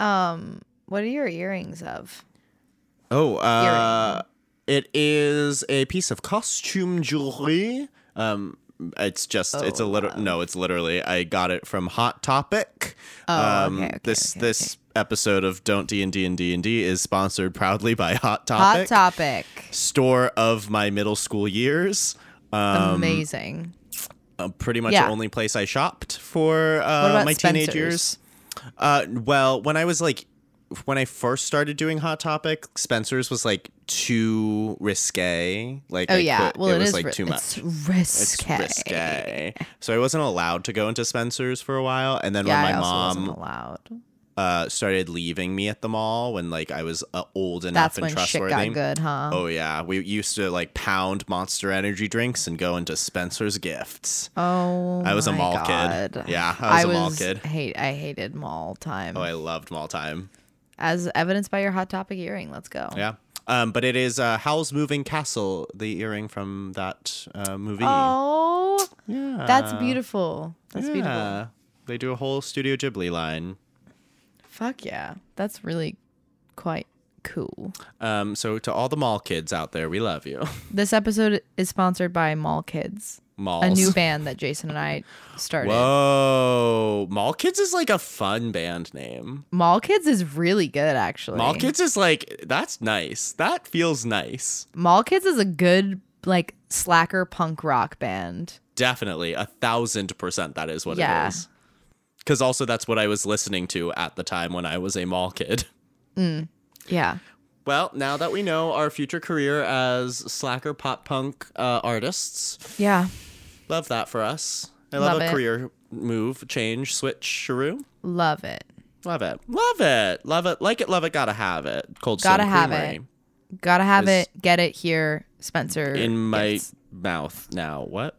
Um, what are your earrings of? Oh, uh, it is a piece of costume jewelry. Um, it's just it's a Oh, little no, it's literally I got it from Hot Topic. Oh, um, okay, okay, this okay, this episode of Don't D and D and D and D is sponsored proudly by Hot Topic, Hot topic. store of my middle school years. Um, Amazing. uh, pretty much Yeah. the only place I shopped for uh, my teenage years. Uh, well, when I was like, when I first started doing Hot Topic, Spencer's was like too risque. Like, Oh I yeah. well, it it was is like ri- too much. It's It's risque. risque. So I wasn't allowed to go into Spencer's for a while, and then Yeah, when my mom wasn't allowed. Uh, started leaving me at the mall, when like I was uh, old enough That's and when shit trustworthy. got good, huh? Oh yeah, we used to like pound Monster Energy drinks and go into Spencer's Gifts. Oh, I was a mall kid. Yeah, I was a mall kid. Hate, I hated mall time. Oh, I loved mall time. As evidenced by your hot topic earring. Let's go. Yeah. Um, but it is uh, Howl's Moving Castle, the earring from that uh, movie. Oh, yeah. that's beautiful. That's yeah. beautiful. They do a whole Studio Ghibli line. Fuck yeah, that's really quite cool. Um, so to all the mall kids out there, we love you. This episode is sponsored by Mall Kids, Malls. a new band that Jason and I started. Whoa, Mall Kids is like a fun band name. Mall Kids is really good, actually. Mall Kids is like that's nice. That feels nice. Mall Kids is a good like slacker punk rock band. Definitely a thousand percent. That is what Yeah. it is. Because also that's what I was listening to at the time when I was a mall kid. Yeah. Well, now that we know our future career as slacker pop punk uh, artists, Yeah. love that for us. I love, Love a it. career move, change, switch, shrew. Love it. Love it. Love it. Love it. Like it, love it, gotta have it. Cold Gotta have it. Gotta have it. Get it here, Spencer. In my Gifts. mouth now. What?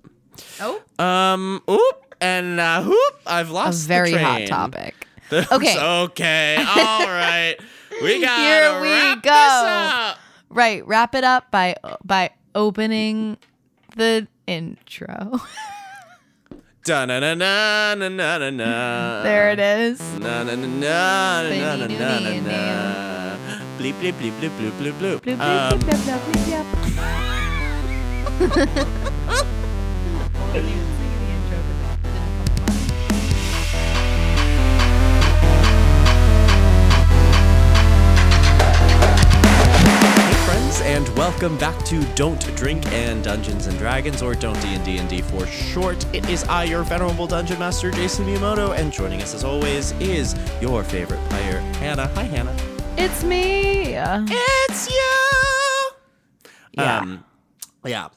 Oh, Um, oop, and uh, whoop, I've lost. A very hot topic. okay. okay. All right. We got here. We go. Right. Wrap it up by by opening the intro. Da na na na na na na. There it is. Na na na na na na na na. Bleep bleep bleep bleep bleep bleep bleep. Um, and welcome back to Don't Drink and Dungeons and Dragons, or Don't D and D and D for short. It is I, your venerable dungeon master, Jason Miyamoto, and joining us as always is your favorite player, Hannah. Hi, Hannah. It's me. It's you. Yeah. Um, yeah.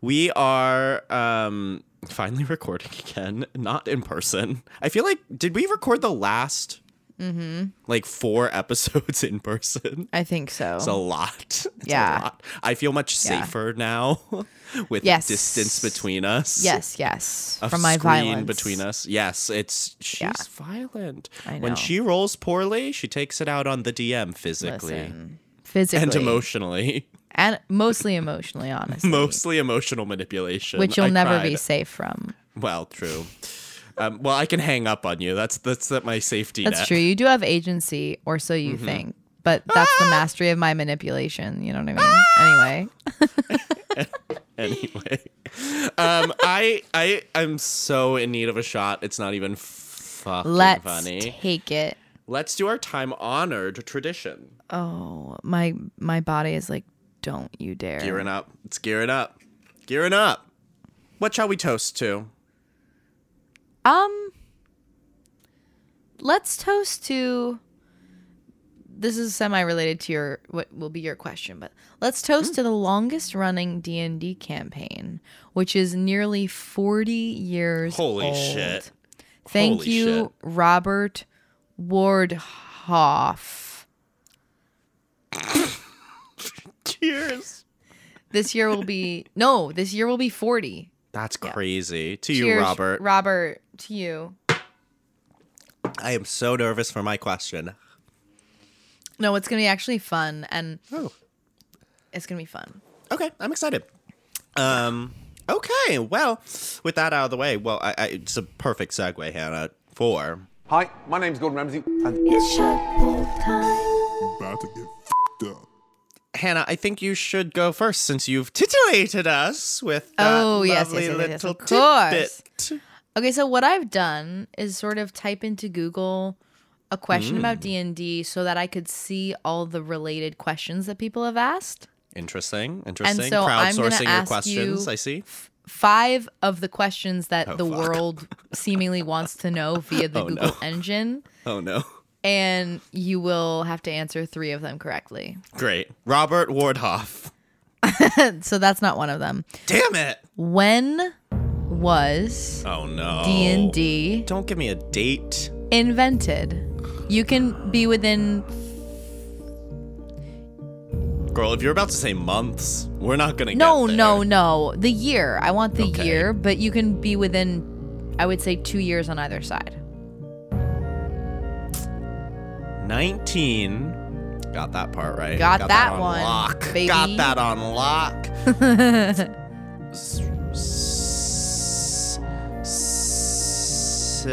We are um finally recording again, not in person. I feel like did we record the last Mm-hmm. like four episodes in person? I think so. It's a lot. It's Yeah. A lot. I feel much Yeah. safer now with Yes. distance between us. yes, yes. A From my violence. between us. Yes, it's she's Yeah. violent. I When she rolls poorly, she takes it out on the DM physically Listen, physically and emotionally. and mostly emotionally, honestly. Mostly emotional manipulation. which you'll I never be safe from. Well, true. Um, well, I can hang up on you. That's that's that my safety That's net. true. You do have agency, or so you Mm-hmm. think. But that's Ah! the mastery of my manipulation. You know what I mean? Anyway, Anyway, um, I I I'm so in need of a shot. It's not even fucking let's funny. take it. Let's do our time honored tradition. Oh, my my body is like, don't you dare. Gearing up. It's gearing up. Gearing up. What shall we toast to? Um, let's toast to. This is semi-related to your what will be your question, but let's toast to the longest-running D and D campaign, which is nearly forty years. Holy old. shit. Thank Holy you, shit. Robert Wardhaugh. Cheers. This year will be no. This year will be forty. That's crazy. To you, Robert. Robert, to you. I am so nervous for my question. No, it's gonna be actually fun, and Oh. it's gonna be fun. Okay, I'm excited. Um. Okay. Well, with that out of the way, well, I, I, it's a perfect segue, Hannah, for Hi, my name's Gordon Ramsay, and It's shuffle time. About to get f***ed up. Hannah, I think you should go first since you've titillated us with that Oh, yes, lovely yes, yes, yes, little of course. tidbit. Okay, so what I've done is sort of type into Google a question Mm. about D&D so that I could see all the related questions that people have asked. Interesting, interesting. And so I'm Crowdsourcing your ask questions, you- I see. Five of the questions that Oh, the fuck. world seemingly wants to know via the Oh, Google no. engine, Oh no. and you will have to answer three of them correctly. Great. Robert Wardhaugh. So that's not one of them. Damn it. When was Oh no. D&D Don't give me a date. invented? You can be within Girl, if you're about to say months, we're not gonna No, get there. no, no. The year. I want the Okay. year, but you can be within, I would say, two years on either side. 19. Got that part right. Got that on one, Lock. baby. Got that on lock. S- s-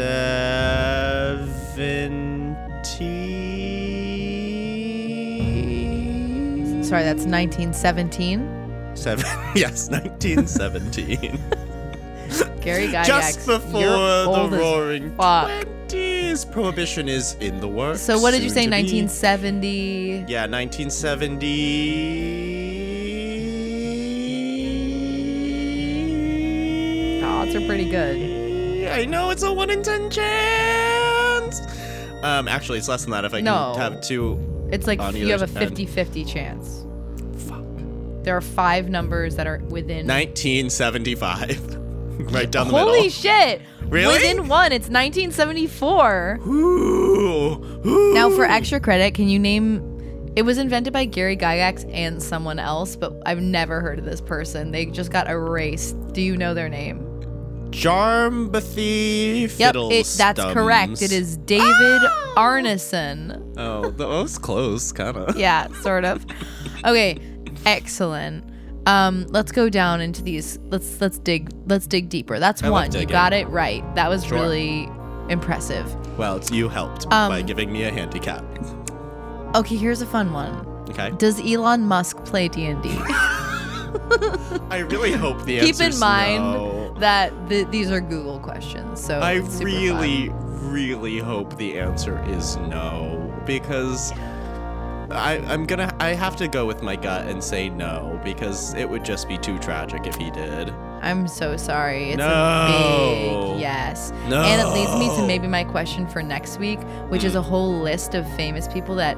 Seventy. Sorry, that's 1917. Seven. Yes, 1917. Gary Gygax. Just before the roaring. 20s. Prohibition is in the works. So what did you say? be. 1970. Yeah, 1970. Odds are pretty good. I know it's a one in ten chance. Um, actually, it's less than that if I can No. have two. It's like On you have a either end. 50-50 chance. Fuck. There are five numbers that are within. 1975. right down the line. Holy middle. shit! Really? Within one, it's 1974. Ooh, ooh. Now, for extra credit, can you name? It was invented by Gary Gygax and someone else, but I've never heard of this person. They just got erased. Do you know their name? Jarmbathy Yep, it, that's correct. It is David Arneson. Oh, that was close, kind of. Yeah, sort of. Okay, excellent. Um, let's go down into these. Let's let's dig let's dig deeper. That's I love one. You digging. got it right. That was Sure. really impressive. Well, it's you helped Um, by giving me a handicap. Okay, here's a fun one. Okay. Does Elon Musk play D&D? I really hope the answer is too much. Keep in mind no. that th- these are Google questions. So I really, fun. really hope the answer is no because I, I'm gonna. I have to go with my gut and say no because it would just be too tragic if he did. I'm so sorry. It's a big yes. No. And it leads me to maybe my question for next week, which is a whole list of famous people that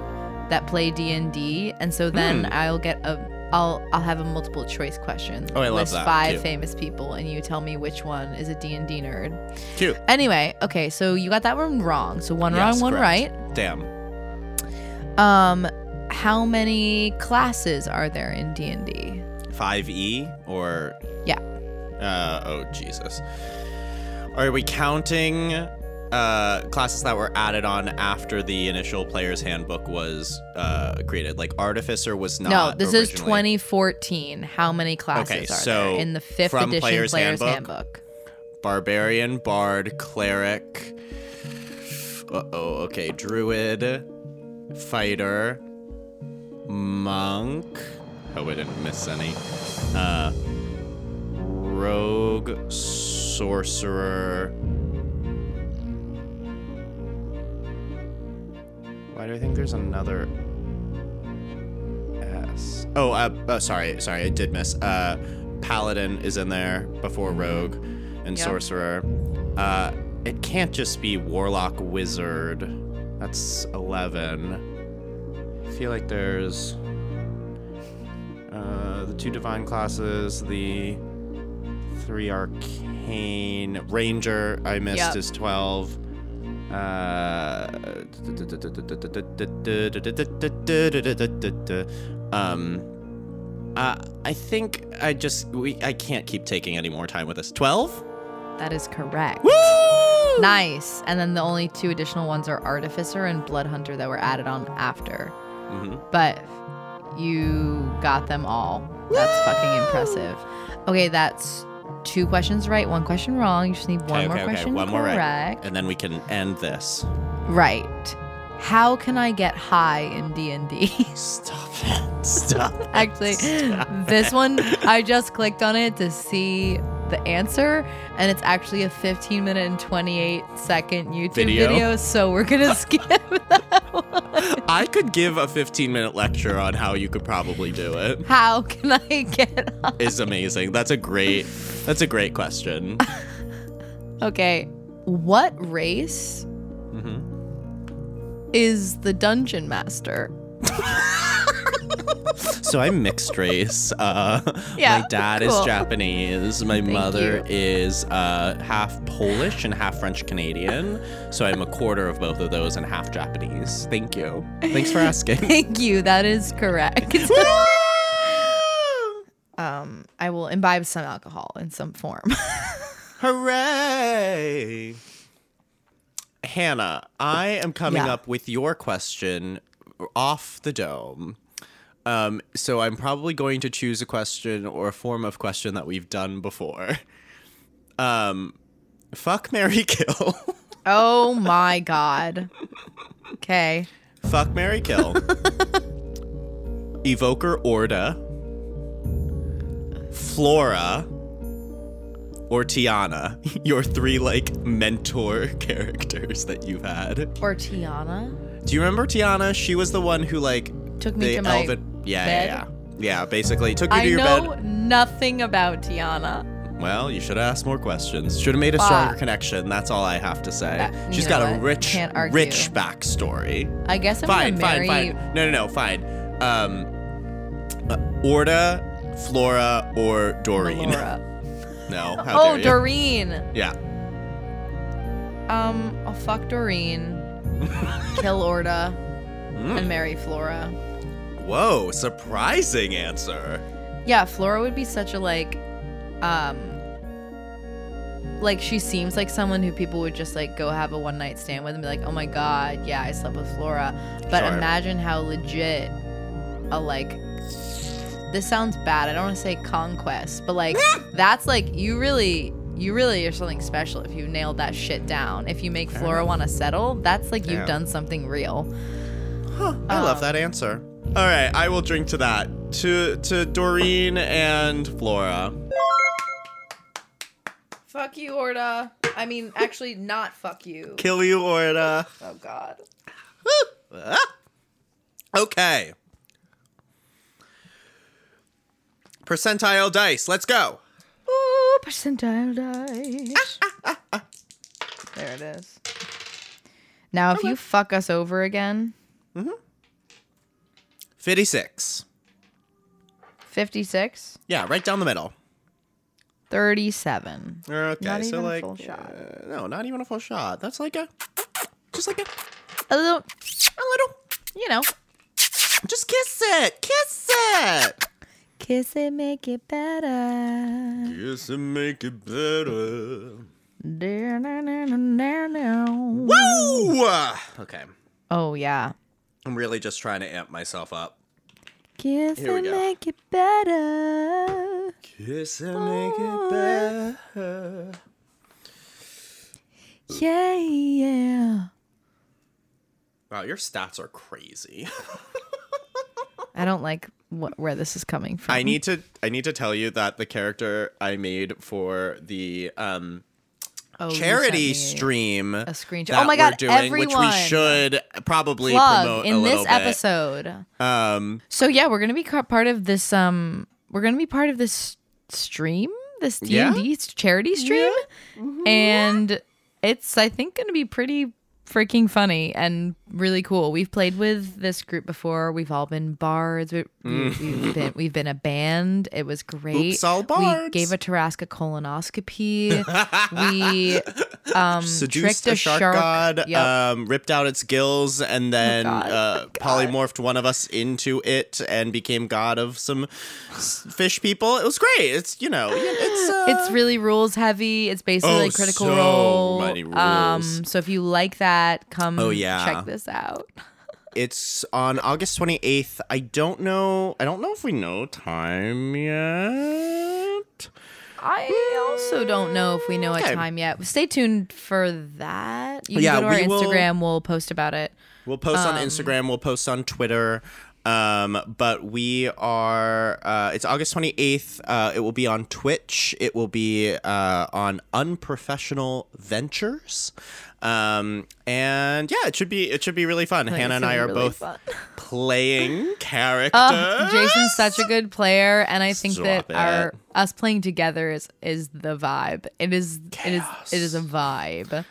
that play D&D, and so then Hmm. I'll get a I'll I'll have a multiple choice question. Oh, I love List that. five Cute. famous people, and you tell me which one is a D&D nerd. Cute. Anyway, okay, so you got that one wrong. So one Yes, wrong, one correct. right. Damn. Um, how many classes are there in D&D? Five E or Yeah. Uh, oh Jesus. Are we counting uh, classes that were added on after the initial player's handbook was uh, created? Like Artificer was not. no, this is 2014. How many classes Okay, are so there in the fifth edition Player's Player's, Handbook? Handbook? Barbarian, Bard, Cleric. Uh oh, okay. Druid, Fighter, Monk. Hope I didn't miss any. Uh, Rogue, Sorcerer. Why do I think there's another S? Oh, uh, uh, sorry, sorry, I did miss. Uh, Paladin is in there before Rogue and Yep. Sorcerer. Uh, it can't just be Warlock, Wizard. That's 11. I feel like there's uh, the two divine classes, the three arcane, Ranger. I missed Yep. is 12. Uh, um, uh, I think I just we I can't keep taking any more time with this. Twelve. That is correct. Woo! Nice. And then the only two additional ones are Artificer and Blood Hunter that were added on after. Mhm. But you got them all. That's fucking impressive. Okay, that's two questions right, one question wrong. You just need one Okay, more okay, okay. question One more right. correct. And then we can end this. Right. How can I get high in D&D? Stop it. Stop. it. Actually, this one I just clicked on it to see the answer and it's actually a 15 minute and 28 second YouTube Video? video, so we're going to skip that one. I could give a 15 minute lecture on how you could probably do it. How can I get high? Is amazing. That's a great that's a great question. Okay. What race Mm-hmm. is the dungeon master? So I'm mixed race. Uh, Yeah, my dad cool. is Japanese. My mother you. is uh, half Polish and half French Canadian. So I'm a quarter of both of those and half Japanese. Thank you. Thanks for asking. Thank you. That is correct. um, I will imbibe some alcohol in some form. Hooray! Hannah, I am coming Yeah. up with your question off the dome. Um, so I'm probably going to choose a question or a form of question that we've done before. Um, fuck Mary Kill. oh my god. Okay. fuck Mary Kill. Evoker Orda. Flora. Or Tiana, your three like mentor characters that you've had. Or Tiana. Do you remember Tiana? She was the one who like Took me the to my elven. Yeah, bed? yeah, yeah. Yeah, basically took you I to your boat. I know bed. nothing about Tiana. Well, you should have asked more questions. Should have made a stronger Fuck. connection. That's all I have to say. She's got a rich, rich backstory. I guess I'm fine, gonna fine, marry fine. No, no, no, fine. Um, uh, Orda, Flora, or Doreen. Laura. No, how Oh? Doreen. Yeah. Um, I'll fuck Doreen, kill Orda, Mm. and marry Flora. Whoa, surprising answer. Yeah, Flora would be such a like, um, like she seems like someone who people would just like go have a one night stand with and be like, oh my god, yeah, I slept with Flora. But Sure. imagine how legit a like. This sounds bad. I don't want to say conquest, but like that's like you really, you really are something special if you nailed that shit down. If you make Flora want to settle, that's like you've Yeah. done something real. Huh, I love Um, that answer. All right, I will drink to that. To to Doreen and Flora. Fuck you, Orda. I mean, actually, not fuck you. Kill you, Orda. Oh God. Ah. Okay. Percentile dice. Let's go. Ooh, percentile dice. Ah, ah, ah, there it is. Now, if you fuck us over again, mm-hmm. 56. 56, Yeah, right down the middle. 37. Okay, Not so like uh, no, not even a full shot. That's like a just like a A little, a little you know, just kiss it. Kiss it. kiss it, make it better. Kiss and make it better. Woo! Okay. Oh, yeah. I'm really just trying to amp myself up. Kiss Here and make it better. Kiss and make it better. Yeah, yeah. Wow, your stats are crazy. I don't like what, where this is coming from. I need to I need to tell you that the character I made for the um Oh, charity stream a screenshot. Oh my God, doing, which we should probably plug promote a in this bit. episode. Um, So yeah, we're gonna be part of this. Um, we're gonna be part of this stream, this D and D charity stream, and it's I think gonna be pretty freaking funny and really cool. We've played with this group before. We've all been bards. We, we, we've been we've been a band. It was great. Oops, all We bards. gave a Tarrasque colonoscopy. we um seduced tricked a shark, god, Yep. Oh um, ripped out its gills, and then God. uh, polymorphed one of us into it and became god of some fish people. It was great. It's you know, it's uh, it's really rules heavy. It's basically Oh, like critical so role. many rules. Um, so if you like that, come Oh, yeah. check this out. it's on August twenty eighth. I don't know. I don't know if we know time yet. I also don't know if we know Okay. a time yet. Stay tuned for that. You can Yeah, go to our we will- Instagram. We'll post about it. We'll post Um, on Instagram. We'll post on Twitter. Um, but we are. Uh, it's August twenty eighth. Uh, it will be on Twitch. It will be uh, on Unprofessional Ventures. Um, and yeah, it should be. It should be really fun. Hannah and I are really both fun. playing characters. Uh, Jason's such a good player, and I think Stop that our us playing together is is the vibe. It is it is it is a vibe.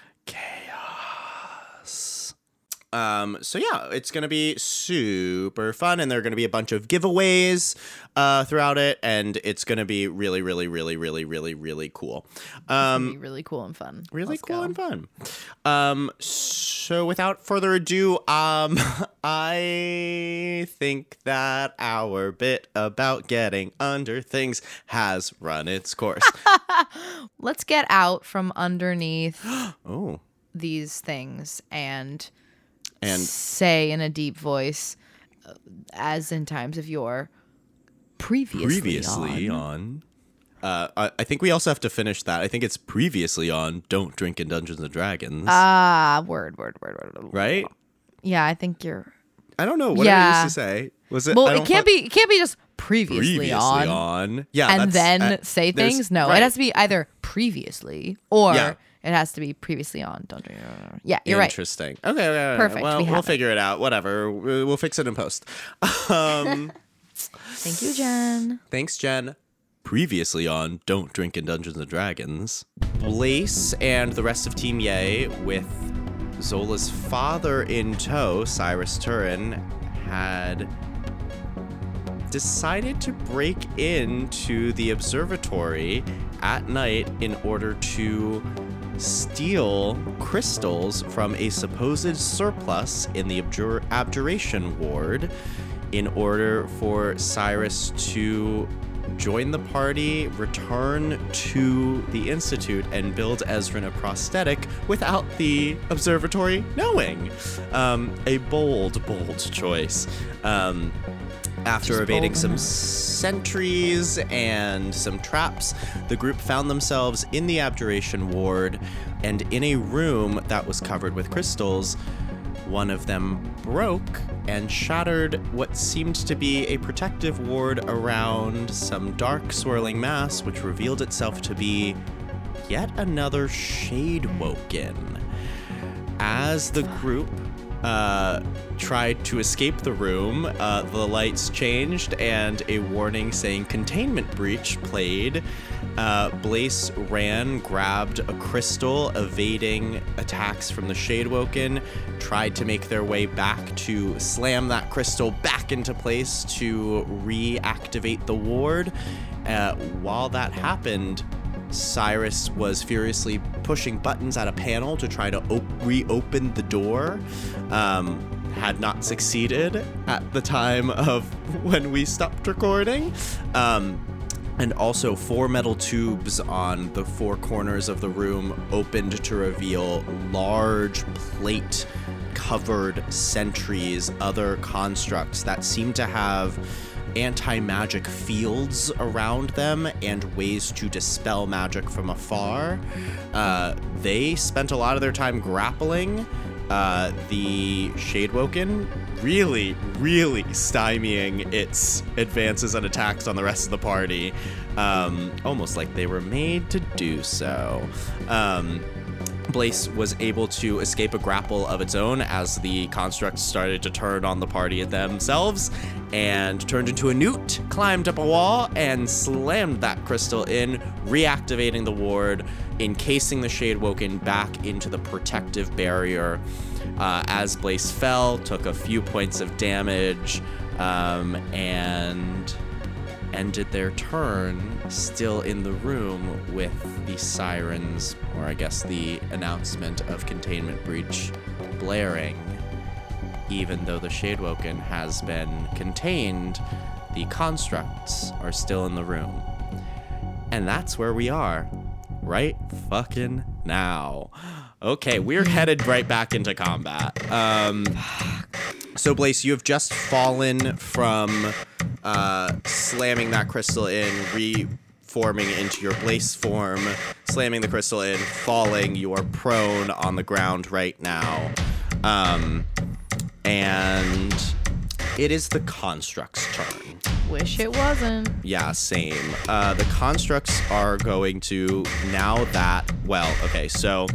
Um, so yeah, it's gonna be super fun, and there are gonna be a bunch of giveaways uh, throughout it, and it's gonna be really, really, really, really, really, really cool. Um, Be really cool and fun. really Let's cool go. and fun. Um, so without further ado, um, I think that our bit about getting under things has run its course. Let's get out from underneath oh, these things and and say in a deep voice, uh, as in times of yore, previously, previously on. on. Uh, I, I think we also have to finish that. I think it's previously on "Don't Drink in Dungeons and Dragons," Ah, word, word, word, word, word. right? Yeah, I think you're. I don't know what did I used to say. Was it? Well, it can't fu- be. It can't be just previously, previously on, on. Yeah, and then uh, say things. No, right. it has to be either previously or Yeah. It has to be previously on. Don't. drink- Yeah, you're right. Interesting. Okay, okay. Perfect, Well, we we'll it. figure it out. Whatever. We- We'll fix it in post. Um, Thank you, Jen. thanks, Jen. Previously on Don't Drink in Dungeons and Dragons, Blaze and the rest of Team Yay, with Zola's father in tow, Cyrus Turin, had decided to break into the observatory at night in order to steal crystals from a supposed surplus in the abjur- abjuration ward in order for Cyrus to join the party, return to the Institute, and build Ezrin a prosthetic without the observatory knowing. Um, a bold, bold choice. Um, after evading some sentries and some traps, the group found themselves in the abjuration ward and in a room that was covered with crystals. One of them broke and shattered what seemed to be a protective ward around some dark swirling mass, which revealed itself to be yet another Shade Woken. As the group uh, tried to escape the room, uh, the lights changed and a warning saying containment breach played. Uh, Blaze ran, grabbed a crystal, evading attacks from the Shadewoken, tried to make their way back to slam that crystal back into place to reactivate the ward. Uh, while that happened, Cyrus was furiously pushing buttons at a panel to try to op- reopen the door. Um, had not succeeded at the time of when we stopped recording. Um, and also, four metal tubes on the four corners of the room opened to reveal large plate covered sentries, other constructs that seem to have anti magic fields around them and ways to dispel magic from afar. Uh, they spent a lot of their time grappling. Uh, the Shadewoken really, really stymieing its advances and attacks on the rest of the party, um, almost like they were made to do so. Um, Blaze was able to escape a grapple of its own as the constructs started to turn on the party themselves and turned into a newt, climbed up a wall, and slammed that crystal in, reactivating the ward, encasing the Shade Woken back into the protective barrier. Uh, as Blaze fell, took a few points of damage, um, and ended their turn still in the room with the sirens, or I guess the announcement of containment breach blaring. Even though the Shadewoken has been contained, the constructs are still in the room. And that's where we are. Right fucking now. Okay, we're headed right back into combat. Um, so, Blaze, you have just fallen from uh, slamming that crystal in, reforming into your Blaze form, slamming the crystal in, falling. You are prone on the ground right now. Um, and it is the construct's turn. Wish it wasn't. Yeah, same. Uh, the constructs are going to now that well. Okay, so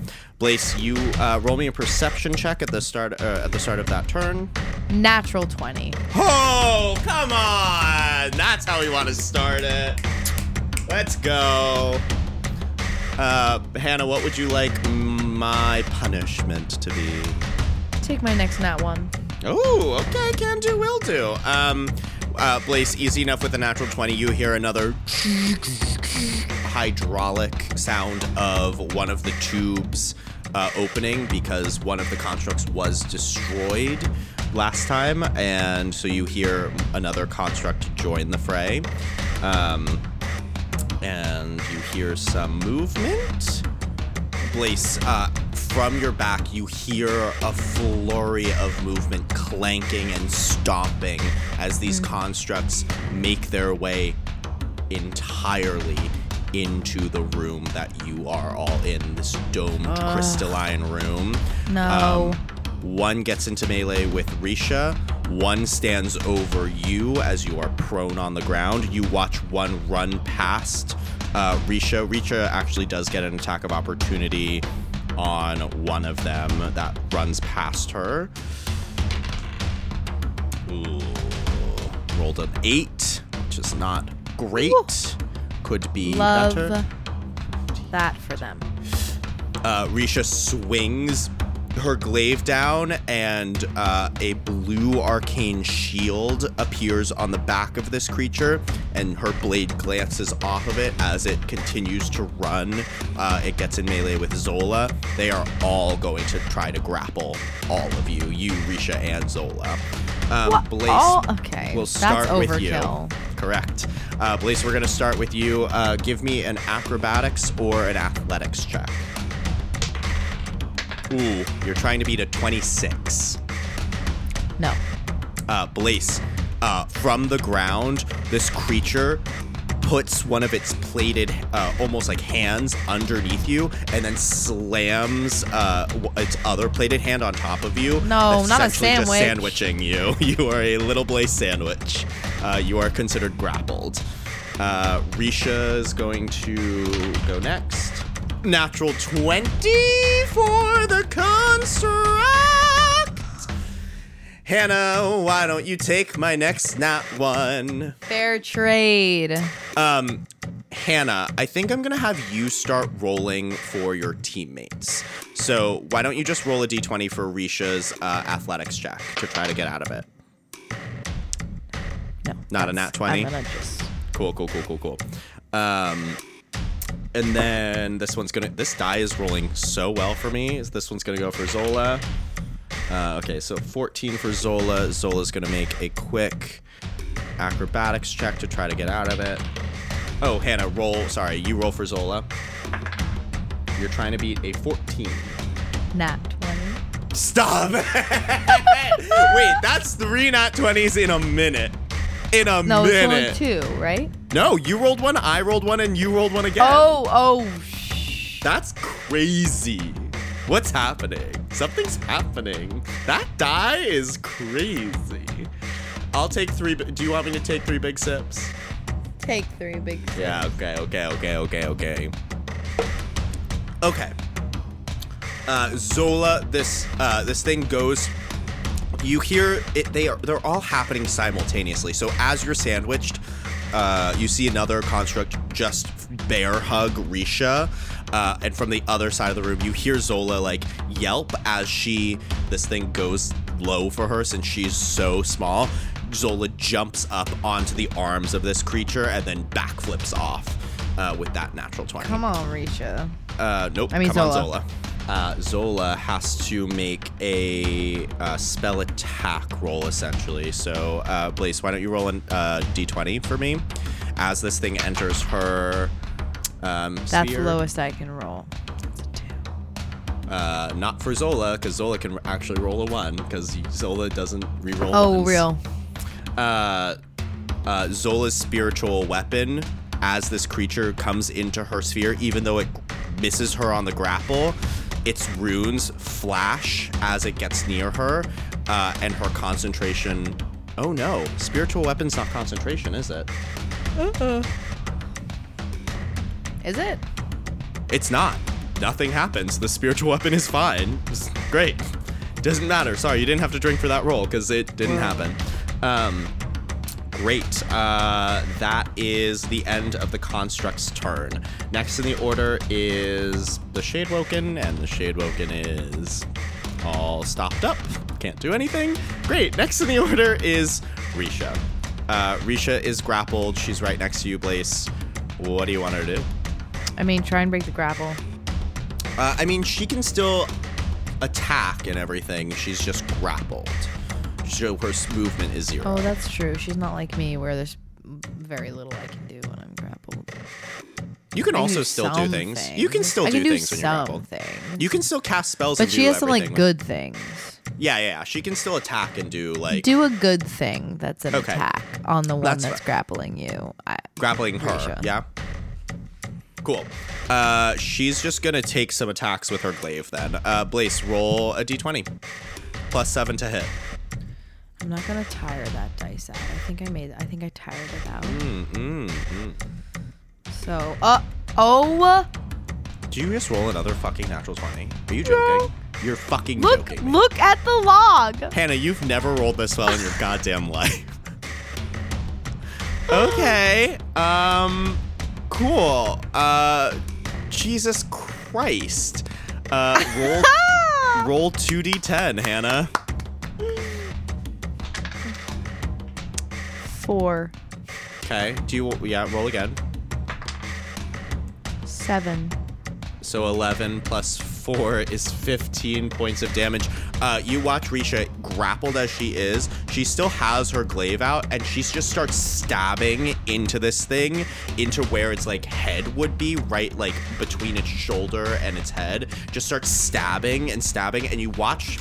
Blaze, you uh, roll me a perception check at the start uh, at the start of that turn. Natural 20. Oh, come on! That's how we want to start it. Let's go. Uh, Hannah, what would you like my punishment to be? Take my next nat one. Oh, okay, can do, will do. Um, uh, Blaze, easy enough with a natural 20. You hear another hydraulic sound of one of the tubes uh, opening because one of the constructs was destroyed last time, and so you hear another construct join the fray. Um, and you hear some movement. Blaze, uh, from your back, you hear a flurry of movement clanking and stomping as these constructs make their way entirely into the room that you are all in this domed crystalline room. No. Um, one gets into melee with Risha. One stands over you as you are prone on the ground. You watch one run past uh, Risha. Risha actually does get an attack of opportunity on one of them that runs past her. Ooh, rolled an eight, which is not great. Could be Love better. that for them. uh, Risha swings her glaive down, and uh, a blue arcane shield appears on the back of this creature, and her blade glances off of it as it continues to run. Uh, it gets in melee with Zola. They are all going to try to grapple all of you, you, Risha, and Zola. Um, Blaze, All- okay, we'll that's start with you. overkill. Correct. Uh, Blaze, we're going to start with you. Uh, give me an acrobatics or an athletics check. Ooh, you're trying to beat a 26. No. Uh, Blaze, uh, from the ground, this creature puts one of its plated, uh, almost like hands underneath you, and then slams uh, its other plated hand on top of you. No, not a essentially just sandwiching you. You are a little Blaze sandwich. Uh, you are considered grappled. Uh, Risha is going to go next. Natural 20 for the construct. Hannah, why don't you take my next nat one? Fair trade. Um, Hannah, I think I'm gonna have you start rolling for your teammates. So why don't you just roll a d20 for Risha's uh, athletics check to try to get out of it? No. Not a nat 20? I'm gonna just. Cool, cool, cool, cool, cool. Um, and then this one's gonna. This die is rolling so well for me. Is This one's gonna go for Zola. Uh, okay, so 14 for Zola. Zola's gonna make a quick acrobatics check to try to get out of it. Oh, Hannah, roll. Sorry, you roll for Zola. You're trying to beat a 14. Nat 20. Stop! Wait, that's three nat 20s in a minute. In a No, it's minute. only two, right? No, you rolled one, I rolled one, and you rolled one again. Oh, oh, shh. That's crazy. What's happening? Something's happening. That die is crazy. I'll take three. Do you want me to take three big sips? Take three big. Sips. Yeah, okay, okay, okay, okay, okay. Okay. Uh, Zola, this uh, this thing goes. You hear it. They are. They're all happening simultaneously. So as you're sandwiched, uh, you see another construct just bear hug Risha, uh, and from the other side of the room, you hear Zola like yelp as she. This thing goes low for her since she's so small. Zola jumps up onto the arms of this creature and then backflips off uh, with that natural 20. Come on, Risha. Uh, nope. I mean, come on, Zola. Zola. Uh, Zola has to make a uh, spell attack roll, essentially. So, uh, Blaze, why don't you roll a uh, d20 for me? As this thing enters her um, That's sphere. the lowest I can roll. It's a two. Uh, not for Zola, because Zola can actually roll a 1, because Zola doesn't re-roll Oh, ones. real. uh, uh, Zola's spiritual weapon as this creature comes into her sphere, even though it misses her on the grapple, its runes flash as it gets near her, uh, and her concentration. Oh no, spiritual weapon's not concentration, is it? Is it? It's not. Nothing happens. The spiritual weapon is fine. It's great. Doesn't matter. Sorry, you didn't have to drink for that roll because it didn't happen. Um, great. Uh, that is the end of the construct's turn. Next in the order is the Shade Shadewoken, and the Shade Shadewoken is all stopped up. Can't do anything. Great. Next in the order is Risha. Uh, Risha is grappled. She's right next to you, Blaze. What do you want her to do? I mean, try and break the grapple. Uh, I mean, she can still attack and everything. She's just grappled. So her movement is zero. Oh, that's true. She's not like me, where there's very little I can do when I'm grappled. you can I also do still do some things. You can still I do, can do things when you're grappled. things. You can still cast spells. But she has some like good things. Yeah, yeah, yeah. She can still attack and do like Do a good thing that's an Okay. attack on the one That's that's, grappling you. I, grappling her. Risha. Yeah. Cool. Uh, she's just gonna take some attacks with her glaive then. Uh, Blaze, roll a d20, plus seven to hit. I'm not gonna tire that dice out. I think I made. I think I tired it out. Mm, mm, mm. So, uh, oh, Do you just roll another fucking natural 20? Are you joking? You're fucking look, joking. me. look at the log. Hannah, you've never rolled this well in your goddamn life. okay. Um cool. Uh Jesus Christ. Uh roll roll 2d10, Hannah. Four, Okay. Do you yeah, roll again. seven. So 11 plus 4 is 15 points of damage. Uh, you watch Risha, grappled as she is, she still has her glaive out, and she just starts stabbing into this thing, into where its like head would be, right like between its shoulder and its head. Just starts stabbing and stabbing, and you watch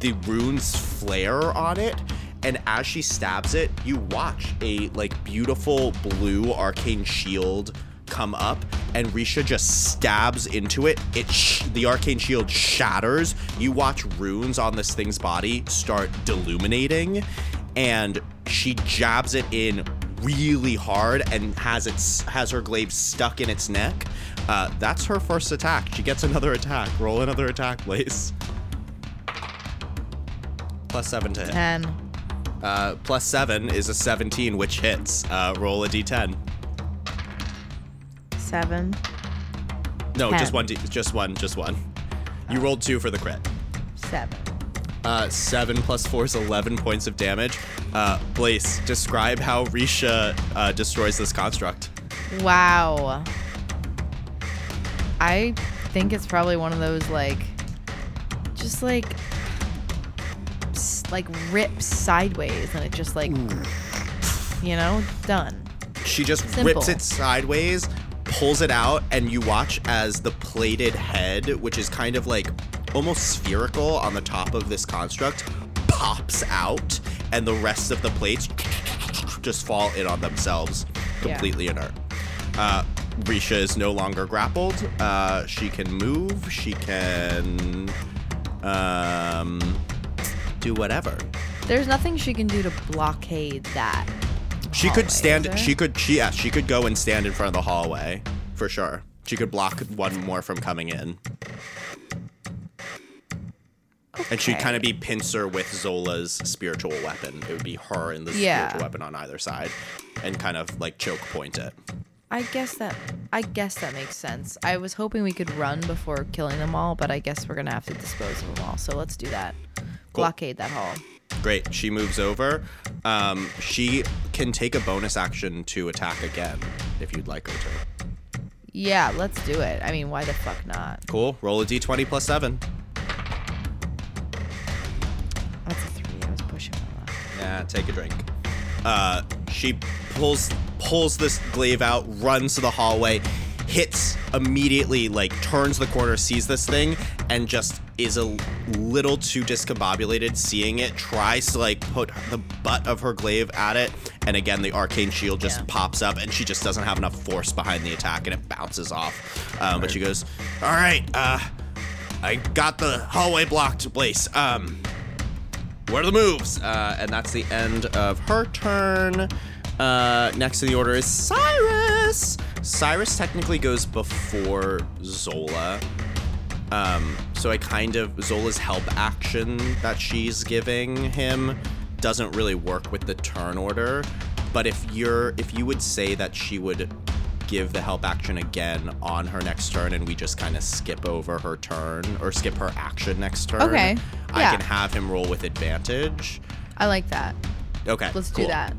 the runes flare on it. And as she stabs it, you watch a like beautiful blue arcane shield come up and Risha just stabs into it. It sh- the arcane shield shatters. You watch runes on this thing's body start deluminating and she jabs it in really hard and has its has her glaive stuck in its neck. Uh, that's her first attack. She gets another attack. Roll another attack, please. Plus seven to hit. Ten. Uh, plus seven is a 17, which hits. Uh, roll a d10. Seven. No, just one. D- just one. Just one. You rolled two for the crit. Seven. Uh, seven plus four is 11 points of damage. Uh, Blaze, describe how Risha uh, destroys this construct. Wow. I think it's probably one of those like, just like, like rips sideways and it just like, you know, done. She just Simple. rips it sideways, pulls it out, and you watch as the plated head, which is kind of like almost spherical on the top of this construct, pops out, and the rest of the plates just fall in on themselves, Yeah. completely inert. Uh, Risha is no longer grappled. Uh, she can move. She can um, do whatever. There's nothing she can do to blockade that. She hallway, could stand. She could. She yeah. She could go and stand in front of the hallway for sure. She could block one more from coming in, and she'd kind of be pincer with Zola's spiritual weapon. It would be her and the Yeah. spiritual weapon on either side, and kind of like choke point it. I guess that I guess that makes sense. I was hoping we could run before killing them all, but I guess we're gonna have to dispose of them all. So let's do that. Blockade that hall. Great. She moves over. Um, she can take a bonus action to attack again if you'd like her to. Yeah, let's do it. I mean, why the fuck not? Cool. Roll a d20 plus seven. That's a three. I was pushing a lot. Yeah, take a drink. Uh, she pulls pulls this glaive out, runs to the hallway, hits immediately, like turns the corner, sees this thing, and just is a little too discombobulated seeing it. Tries to like put the butt of her glaive at it, and again the arcane shield just Yeah. pops up, and she just doesn't have enough force behind the attack, and it bounces off. Um, But she goes, "All right, uh, I got the hallway blocked, Blaze. Um, what are the moves? Uh, and that's the end of her turn. Uh, next in the order is Cyrus. Cyrus technically goes before Zola. Um, so I kind of Zola's help action that she's giving him doesn't really work with the turn order. But if you're if you would say that she would give the help action again on her next turn and we just kind of skip over her turn or skip her action next turn. Okay, I yeah. can have him roll with advantage. I like that. Okay. Let's cool. do that.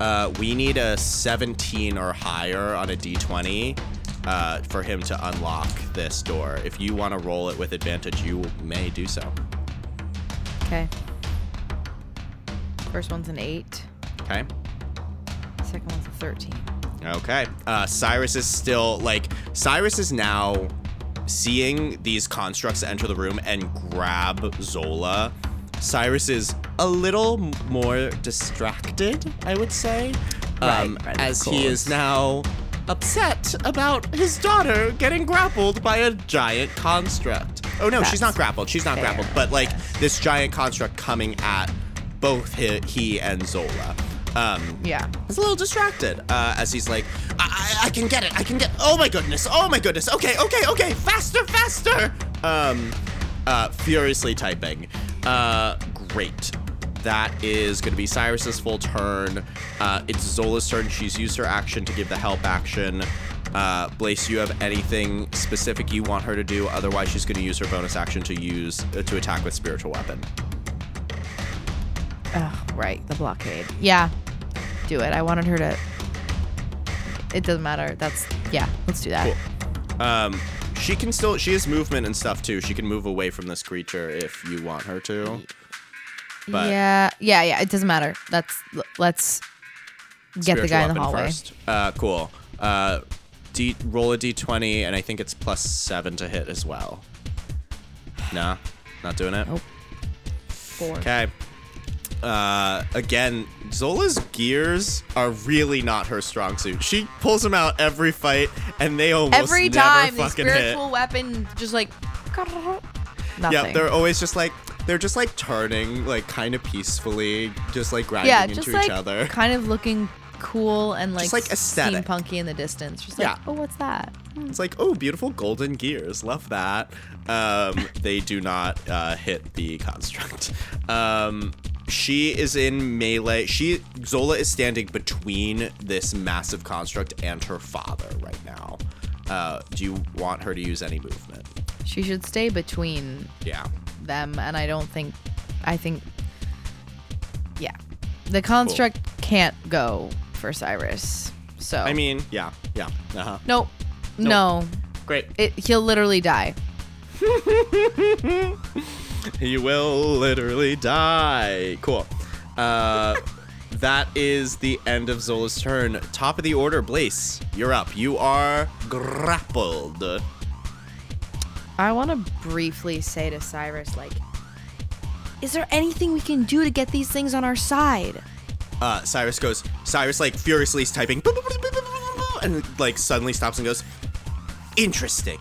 Uh, we need a 17 or higher on a d20 uh, for him to unlock this door. If you want to roll it with advantage, you may do so. Okay. First one's an eight. Okay. Second one's a thirteen. Okay. Uh, Cyrus is still like Cyrus is now seeing these constructs enter the room and grab Zola. Cyrus is a little more distracted, I would say, um, Right, right, as he is now upset about his daughter getting grappled by a giant construct. Oh no, she's not grappled. She's not fair, grappled, but like this giant construct coming at both he, he and Zola. Um, Yeah. He's a little distracted uh, as he's like, I-, I I can get it. I can get. Oh my goodness. Oh my goodness. Okay. Okay. Okay. Faster. Faster. Um, uh, furiously typing. Uh, great. That is going to be Cyrus's full turn. Uh, it's Zola's turn. She's used her action to give the help action. Uh, Blaze, you have anything specific you want her to do? Otherwise, she's going to use her bonus action to use uh, to attack with spiritual weapon. Oh, right. The blockade. Yeah. Do it. I wanted her to. It doesn't matter. That's yeah. Let's do that. Cool. Um, she can still she has movement and stuff too. She can move away from this creature if you want her to. But yeah. Yeah. Yeah. It doesn't matter. That's let's get the guy in the hallway. First. Uh, cool. Uh, D roll a d20 and I think it's plus seven to hit as well. Nah, not doing it. Nope. Four. Okay. Uh, again, Zola's gears are really not her strong suit. She pulls them out every fight, and they almost Every never time the fucking hit. spiritual weapon just like nothing. Yeah, they're always just like they're just like turning like kind of peacefully, just like grinding yeah, into just each like other. kind of looking cool and like, Just, like, aesthetic. steampunky in the distance. Just like, Yeah. oh, what's that? It's like oh, beautiful golden gears, love that. Um, they do not uh, hit the construct. Um, she is in melee. She Zola is standing between this massive construct and her father right now. Uh, do you want her to use any movement? She should stay between Yeah. them, and I don't think. I think. Yeah, the construct can't go for Cyrus. So I mean, yeah, yeah. Uh huh. nope, no, Great. it, he'll literally die. He will literally die. Cool. Uh, that is the end of Zola's turn. Top of the order, Blaze. You're up. You are grappled. I want to briefly say to Cyrus, like, is there anything we can do to get these things on our side? Uh, Cyrus goes. Cyrus like furiously is typing, and like suddenly stops and goes. Interesting.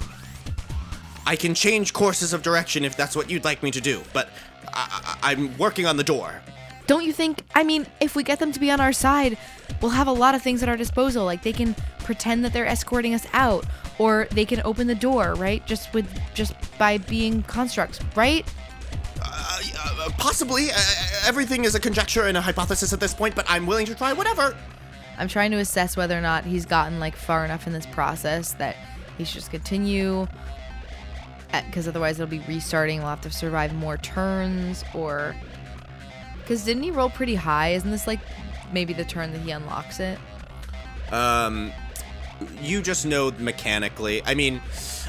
I can change courses of direction if that's what you'd like me to do, but I- I- I'm working on the door. Don't you think? I mean, if we get them to be on our side, we'll have a lot of things at our disposal. Like they can pretend that they're escorting us out, or they can open the door, right? Just with just by being constructs, right? Uh, uh, possibly. Uh, everything is a conjecture and a hypothesis at this point, but I'm willing to try whatever. I'm trying to assess whether or not he's gotten like far enough in this process that he should just continue. Because otherwise, it'll be restarting. We'll have to survive more turns, or because didn't he roll pretty high? Isn't this like maybe the turn that he unlocks it? Um, you just know mechanically. I mean,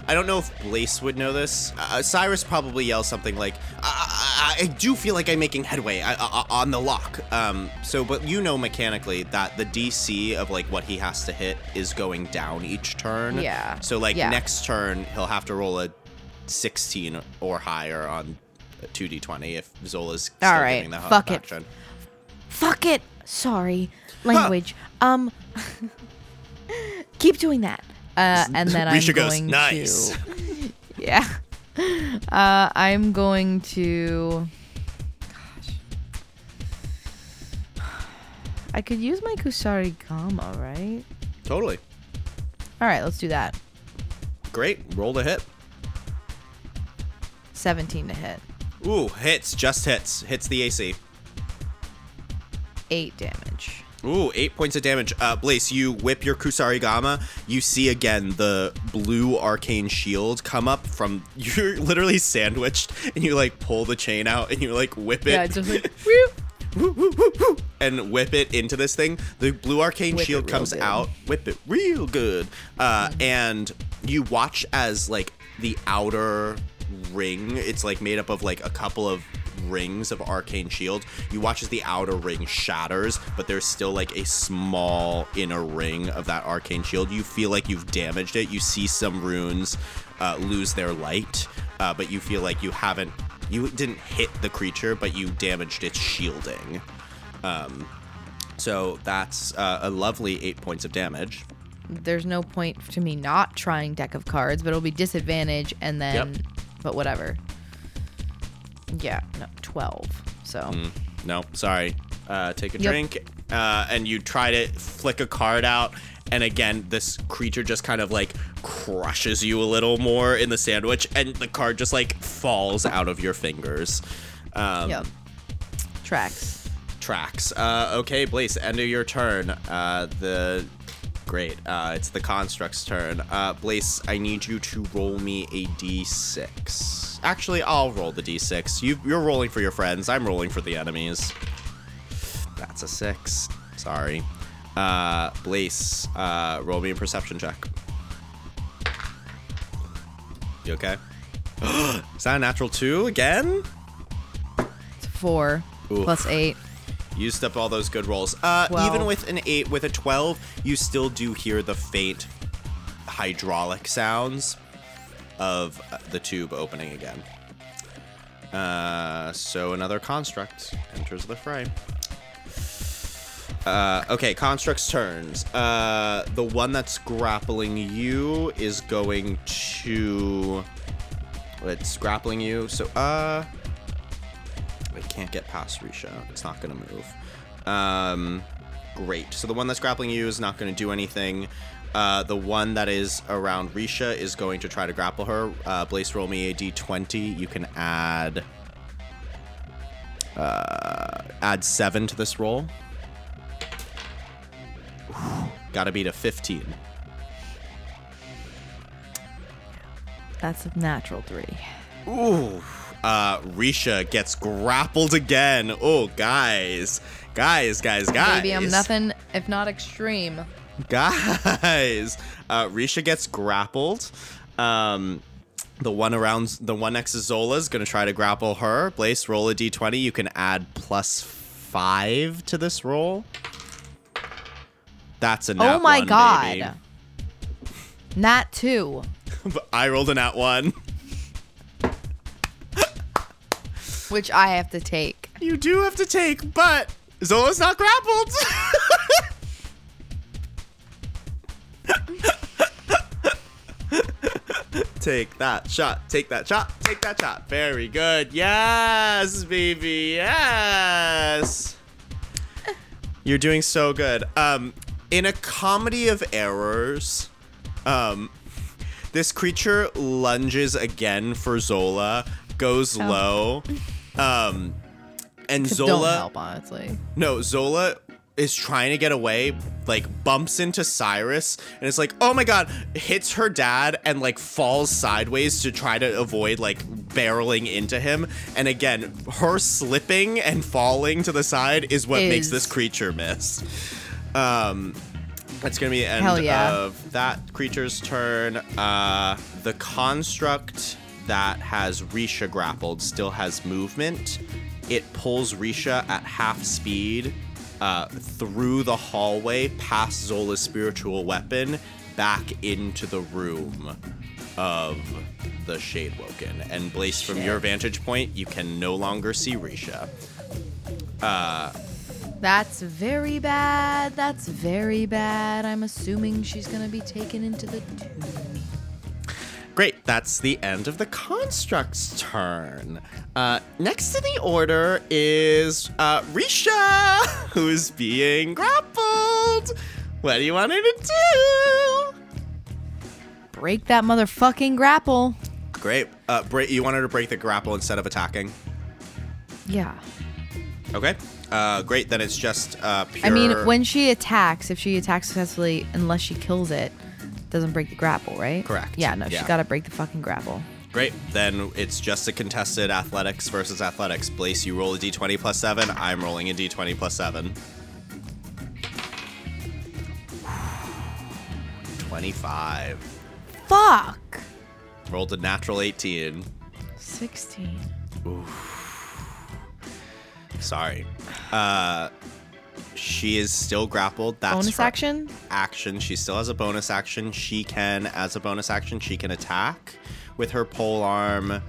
I don't know if Blaze would know this. Uh, Cyrus probably yells something like, I, I, I do feel like I'm making headway I, I, on the lock. Um, so, but you know mechanically that the DC of like what he has to hit is going down each turn. Yeah. So like Yeah. next turn he'll have to roll a 16 or higher on 2d20 if Zola's still All right, the fuck it. action. Fuck it. Sorry. Language. Um keep doing that. Uh and then I'm going "Nice." to Yeah. Uh I'm going to gosh. I could use my Kusari Gama, right? Totally. All right, let's do that. Great. Roll the hit. 17 to hit. Ooh, hits. Just hits. Hits the AC. 8 damage. Ooh, eight points of damage. Uh, Blaze, you whip your Kusarigama. You see again the blue arcane shield come up from. You're literally sandwiched, and you like pull the chain out, and you like whip it. Yeah, just like whoop. woo, woo, woo, woo, and whip it into this thing. The blue arcane Whip shield comes good. out, whip it real good, uh, and you watch as like the outer ring. It's like made up of like a couple of rings of arcane shield. You watch as the outer ring shatters, but there's still like a small inner ring of that arcane shield. You feel like you've damaged it. You see some runes uh, lose their light, uh, but you feel like you haven't. You didn't hit the creature, but you damaged its shielding. Um, so that's uh, a lovely eight points of damage. There's no point to me not trying deck of cards, but it'll be disadvantage and then Yep. But whatever. Yeah, no, 12. So No, sorry. Uh, take a Yep. drink, uh, and you try to flick a card out, and again, this creature just kind of like crushes you a little more in the sandwich, and the card just like falls out of your fingers. Um, Yep. Tracks. Tracks. Uh, okay, Blaze, end of your turn. Uh, the great. Uh, it's the construct's turn. Uh, Blaze, I need you to roll me a d6. Actually, I'll roll the d6. You, you're rolling for your friends. I'm rolling for the enemies. That's a six. Sorry. Uh, Blaze, uh, roll me a perception check. You okay? Is that a natural two again? It's 4 Oof. plus 8. Used up all those good rolls. Uh, even with an eight, with a twelve, you still do hear the faint hydraulic sounds of uh, the tube opening again. Uh, so another construct enters the fray. Uh, okay, construct's turns. Uh, the one that's grappling you is going to. It's grappling you. So, uh, can't get past Risha. It's not going to move. Um, great. So the one that's grappling you is not going to do anything. Uh, the one that is around Risha is going to try to grapple her. Uh, Blaze, roll me a d20. You can add uh, add seven to this roll. Got to beat a 15. That's a natural 3. Ooh. Uh, Risha gets grappled again. Oh, guys. Guys, guys, guys. Maybe I'm nothing if not extreme. Guys. Uh, Risha gets grappled. Um, the one around, the one next to Zola is going to try to grapple her. Blaze, roll a d20. You can add plus five to this roll. That's a nat oh my one, god. baby. Nat 2. I rolled a nat one. Which I have to take. You do have to take, but Zola's not grappled. take that shot. Take that shot. Take that shot. Very good. Yes, baby. Yes. You're doing so good. Um, in a comedy of errors, um, this creature lunges again for Zola, goes Oh. low, um, and Don't Zola. help, honestly. No, Zola is trying to get away, like bumps into Cyrus, and it's like, oh my god, hits her dad and like falls sideways to try to avoid like barreling into him. And again, her slipping and falling to the side is what makes this creature miss. Um, that's gonna be the end yeah. of that creature's turn. Uh, the construct that has Risha grappled still has movement. It pulls Risha at half speed uh, through the hallway past Zola's spiritual weapon back into the room of the Shade Woken. And Blaze, from your vantage point, you can no longer see Risha. That's very bad. That's very bad. I'm assuming she's gonna be taken into the tomb. Great, that's the end of the construct's turn. Uh, next in the order is uh, Risha, who's being grappled. What do you want her to do? Break that motherfucking grapple. Great. Uh, break, you want her to break the grapple instead of attacking? Yeah. Okay. Uh, great, then it's just uh, pure. I mean, when she attacks, if she attacks successfully, unless she kills it, doesn't break the grapple, right? Correct. Yeah, no, Yeah. she's got to break the fucking grapple. Great, then it's just a contested athletics versus athletics. Blaze, you roll a d20 plus 7. I'm rolling a d20 plus 7. 25. Fuck. Rolled a natural 18. 16. Sorry. Uh, she is still grappled. That's Bonus action? Action. She still has a bonus action. She can, as a bonus action, she can attack with her pole arm,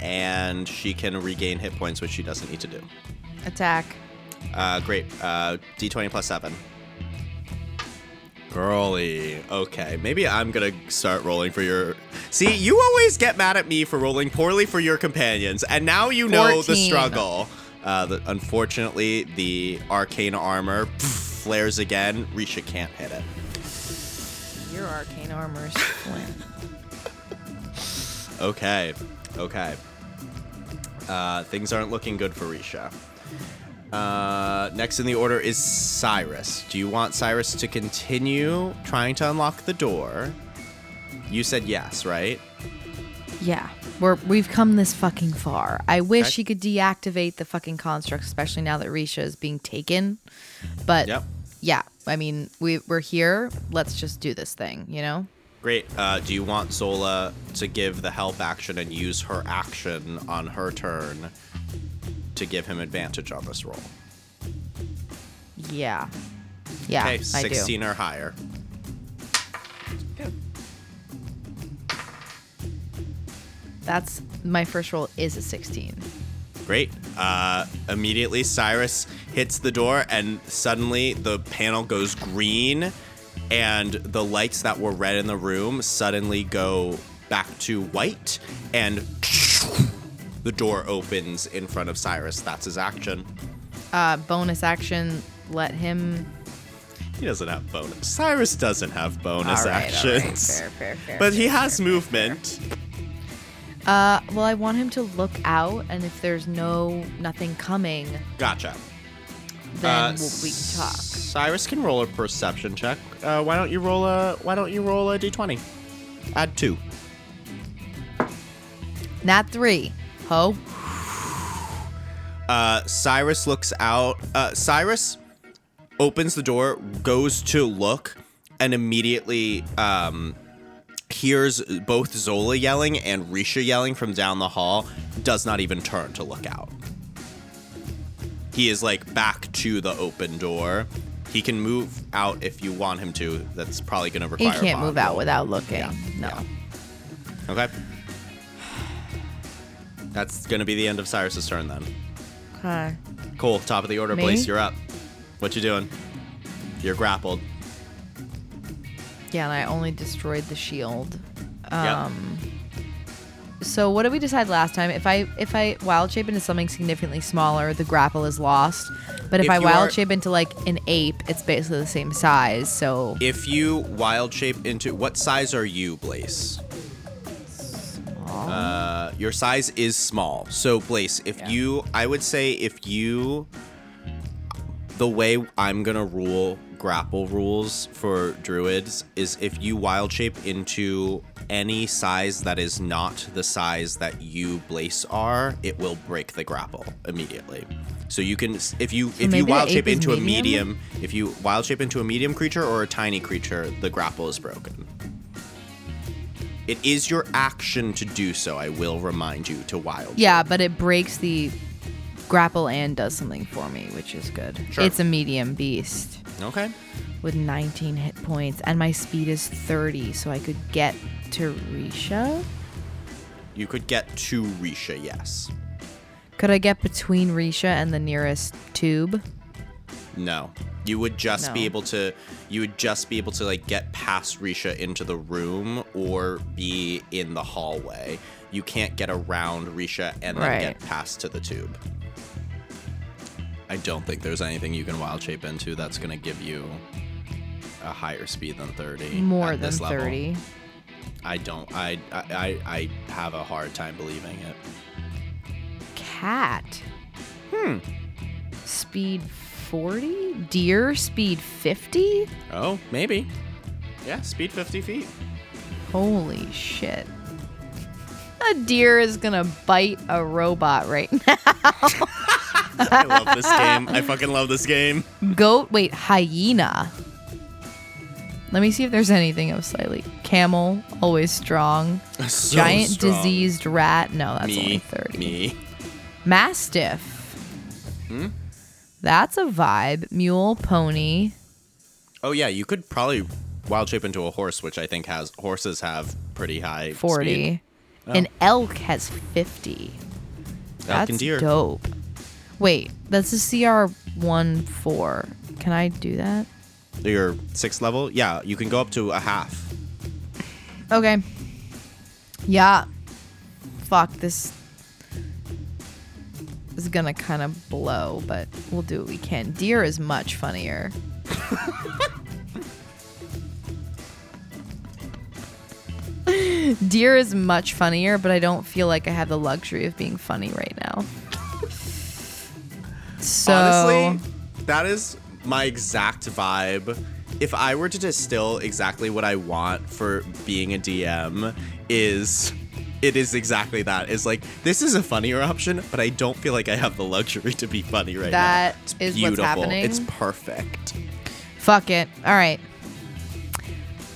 and she can regain hit points, which she doesn't need to do. Attack. Uh, great. Uh, D20 plus 7. Girly. Okay, maybe I'm gonna start rolling for your. See, you always get mad at me for rolling poorly for your companions, and now you know the struggle. Uh, the, unfortunately, the arcane armor pff, flares again. Risha can't hit it. Your arcane armor is flint. Okay, okay. Uh, things aren't looking good for Risha. Uh, next in the order is Cyrus. Do you want Cyrus to continue trying to unlock the door? You said yes, right? Yeah, we're we've come this fucking far. I wish she could deactivate the fucking construct, especially now that Risha is being taken. But Yep. yeah, I mean we we're here. Let's just do this thing, you know? Great. Uh, do you want Zola to give the help action and use her action on her turn to give him advantage on this roll? Yeah, yeah, okay, I do. 16 or higher. That's my first roll is a 16. Great. Uh, immediately, Cyrus hits the door, and suddenly the panel goes green, and the lights that were red in the room suddenly go back to white, and the door opens in front of Cyrus. That's his action. Uh, bonus action. Let him. He doesn't have bonus. Cyrus doesn't have bonus All right, all right, actions. fair, fair, fair, but he has movement. Uh, well, I want him to look out, and if there's no nothing coming, Gotcha. then Uh, we'll, we can talk. Cyrus can roll a perception check. Uh, why don't you roll a Why don't you roll a d20? Add two. Nat three. Ho. Uh, Cyrus looks out. Uh, Cyrus opens the door, goes to look, and immediately um, hears both Zola yelling and Risha yelling from down the hall. Does not even turn to look out. He is like back to the open door. He can move out if you want him to. That's probably going to He require. a can't move out without looking. Yeah, No. yeah. Okay. That's going to be the end of Cyrus's turn then. Okay. Cool. Top of the order, Me? Blaze. You're up. What you doing? You're grappled. Yeah, and I only destroyed the shield. Yep. Um. So what did we decide last time? If I if I wild shape into something significantly smaller, the grapple is lost. But if, If I wild are- shape into like an ape, it's basically the same size. So If you wild shape into what size are you, Blaze? Uh, your size is small. So, Blaze, if Yeah. you, I would say, if you, the way I'm gonna rule grapple rules for druids is if you wild shape into any size that is not the size that you Blaze are, it will break the grapple immediately. So you can, if you if you wild shape into a medium? medium, if you wild shape into a medium creature or a tiny creature, the grapple is broken. It is your action to do so. I will remind you to wild. Yeah, but it breaks the grapple and does something for me, which is good. Sure. It's a medium beast Okay. with 19 hit points, and my speed is 30, so I could get to Risha. You could get to Risha, yes. Could I get between Risha and the nearest tube? No. You would just be No. able to you would just be able to like get past Risha into the room or be in the hallway. You can't get around Risha and then Right. get past to the tube. I don't think there's anything you can wild shape into that's going to give you a higher speed than 30. More than this level. 30. I don't I, I I I have a hard time believing it. Cat. Hmm. Speed 40? Deer speed 50? Oh, maybe. Yeah, speed 50 feet. Holy shit. A deer is gonna bite a robot right now. I love this game. I fucking love this game. Goat, wait, hyena. Let me see if there's anything else slightly. Camel, always strong. So Giant strong. diseased rat. No, that's me, only 30. Me. Mastiff. Hmm? That's a vibe. Mule, pony. Oh yeah, you could probably wild shape into a horse, which I think has horses have pretty high 40. speed. An elk has 50. That's and deer. dope. Wait, that's a CR 1 4. Can I do that? Your sixth level, yeah, you can go up to a half. Okay. Yeah. Fuck, this is gonna kind of blow, but we'll do what we can. Deer is much funnier. Deer is much funnier, but I don't feel like I have the luxury of being funny right now. So Honestly, that is my exact vibe. If I were to distill exactly what I want for being a DM, is it is exactly that. Is like this is a funnier option, but I don't feel like I have the luxury to be funny right That now. That is is what's beautiful. happening? It's perfect. Fuck it. All right.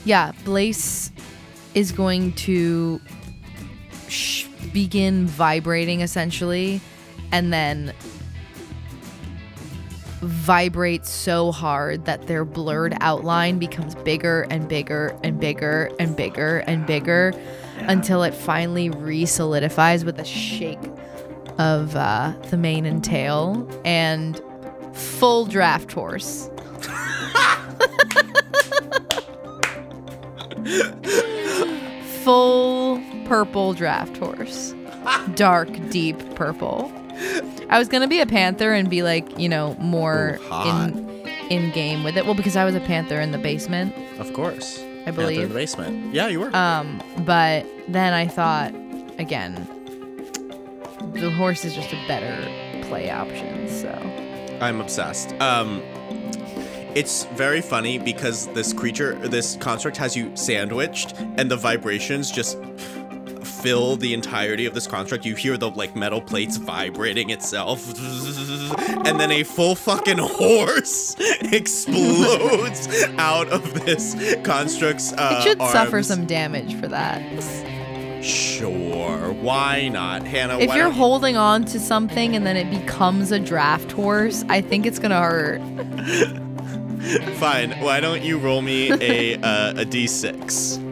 Yeah, Blaze is going to sh- begin vibrating essentially and then vibrate so hard that their blurred outline becomes bigger and bigger and bigger and bigger and bigger until it finally re-solidifies with a shake of uh, the mane and tail and full draft horse. full purple draft horse. Dark, deep purple. I was gonna be a panther and be like, you know, more Ooh, in in game with it. Well, because I was a panther in the basement, Of course. I believe. Panther in the basement. Yeah, you were. Um, but then I thought, again, the horse is just a better play option. So I'm obsessed. Um, it's very funny because this creature, this construct, has you sandwiched, and the vibrations just fill the entirety of this construct. You hear the like metal plates vibrating itself, and then a full fucking horse explodes out of this construct's. Uh, it should suffer some damage for that. Sure, why not, Hannah? If you're holding on to something and then it becomes a draft horse, I think it's gonna hurt. fine, why don't you roll me a uh, a d6?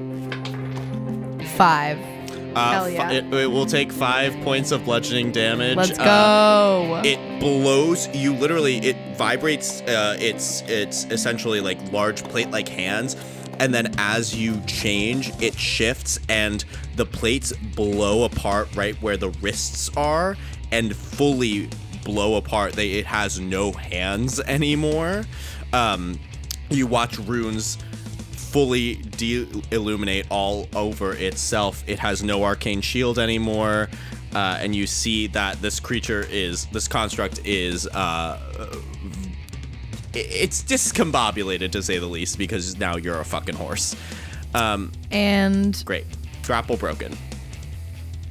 Five. Uh, fi- yeah. it, it will take five points of bludgeoning damage. Let's Uh, go. it blows you literally it vibrates uh, it's it's essentially like large plate like hands and then as you change it shifts and the plates blow apart right where the wrists are and fully blow apart they it has no hands anymore um you watch runes fully de-illuminate all over itself. It has no arcane shield anymore, uh, and you see that this creature is this construct is uh, it's discombobulated to say the least because now you're a fucking horse. Um, and great, grapple broken.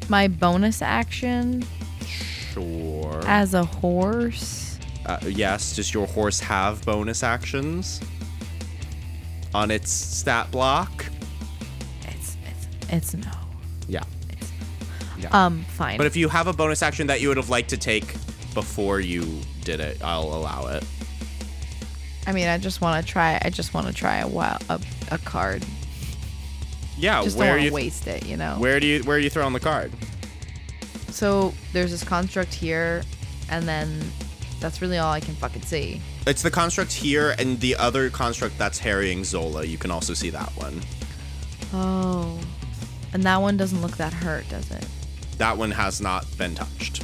my bonus action Sure. as a horse. Uh, yes. Does your horse have bonus actions on its stat block? It's it's It's no. Yeah. Yeah. Um, fine. but if you have a bonus action that you would have liked to take before you did it, I'll allow it. I mean, I just want to try. I just want to try a wild, a, a card. Yeah, Just where don't you to waste it, you know. where do you where are you throwing the card? So there's this construct here, and then that's really all I can fucking see. It's the construct here and the other construct that's harrying Zola. You can also see that one. Oh, and that one doesn't look that hurt, does it? That one has not been touched.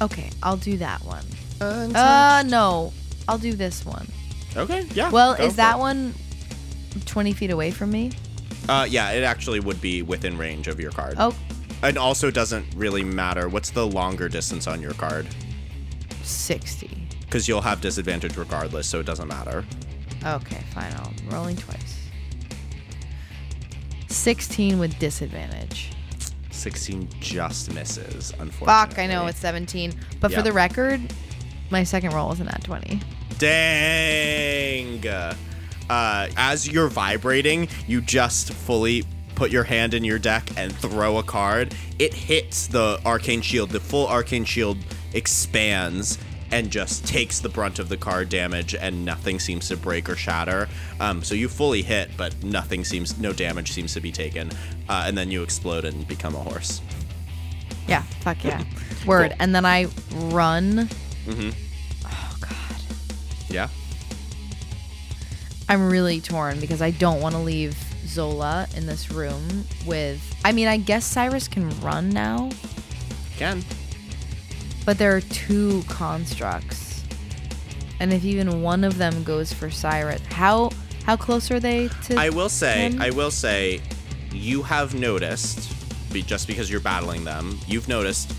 Okay, I'll do that one. Uh, no, I'll do this one. Okay, yeah. Well, is that it. one 20 feet away from me? Uh, yeah, it actually would be within range of your card. Oh, And also doesn't really matter. What's the longer distance on your card? 60. Because you'll have disadvantage regardless, so it doesn't matter. Okay, fine. I'm rolling twice. 16 with disadvantage. 16 just misses, unfortunately. Fuck, I know it's 17. But for the record, my second roll wasn't at 20. Dang. Uh, as you're vibrating, you just fully put your hand in your deck and throw a card. It hits the arcane shield. The full arcane shield expands and just takes the brunt of the card damage, and nothing seems to break or shatter. Um, so you fully hit, but nothing seems, no damage seems to be taken. Uh, and then you explode and become a horse. Yeah, fuck yeah. Word. Cool. And then I run. Oh, god, yeah. I'm really torn because I don't want to leave Zola in this room with. I mean, I guess Cyrus can run now, Can. But there are two constructs. And if even one of them goes for Cyrus, how how close are they to I will say, him? I will say, you have noticed, just because you're battling them, you've noticed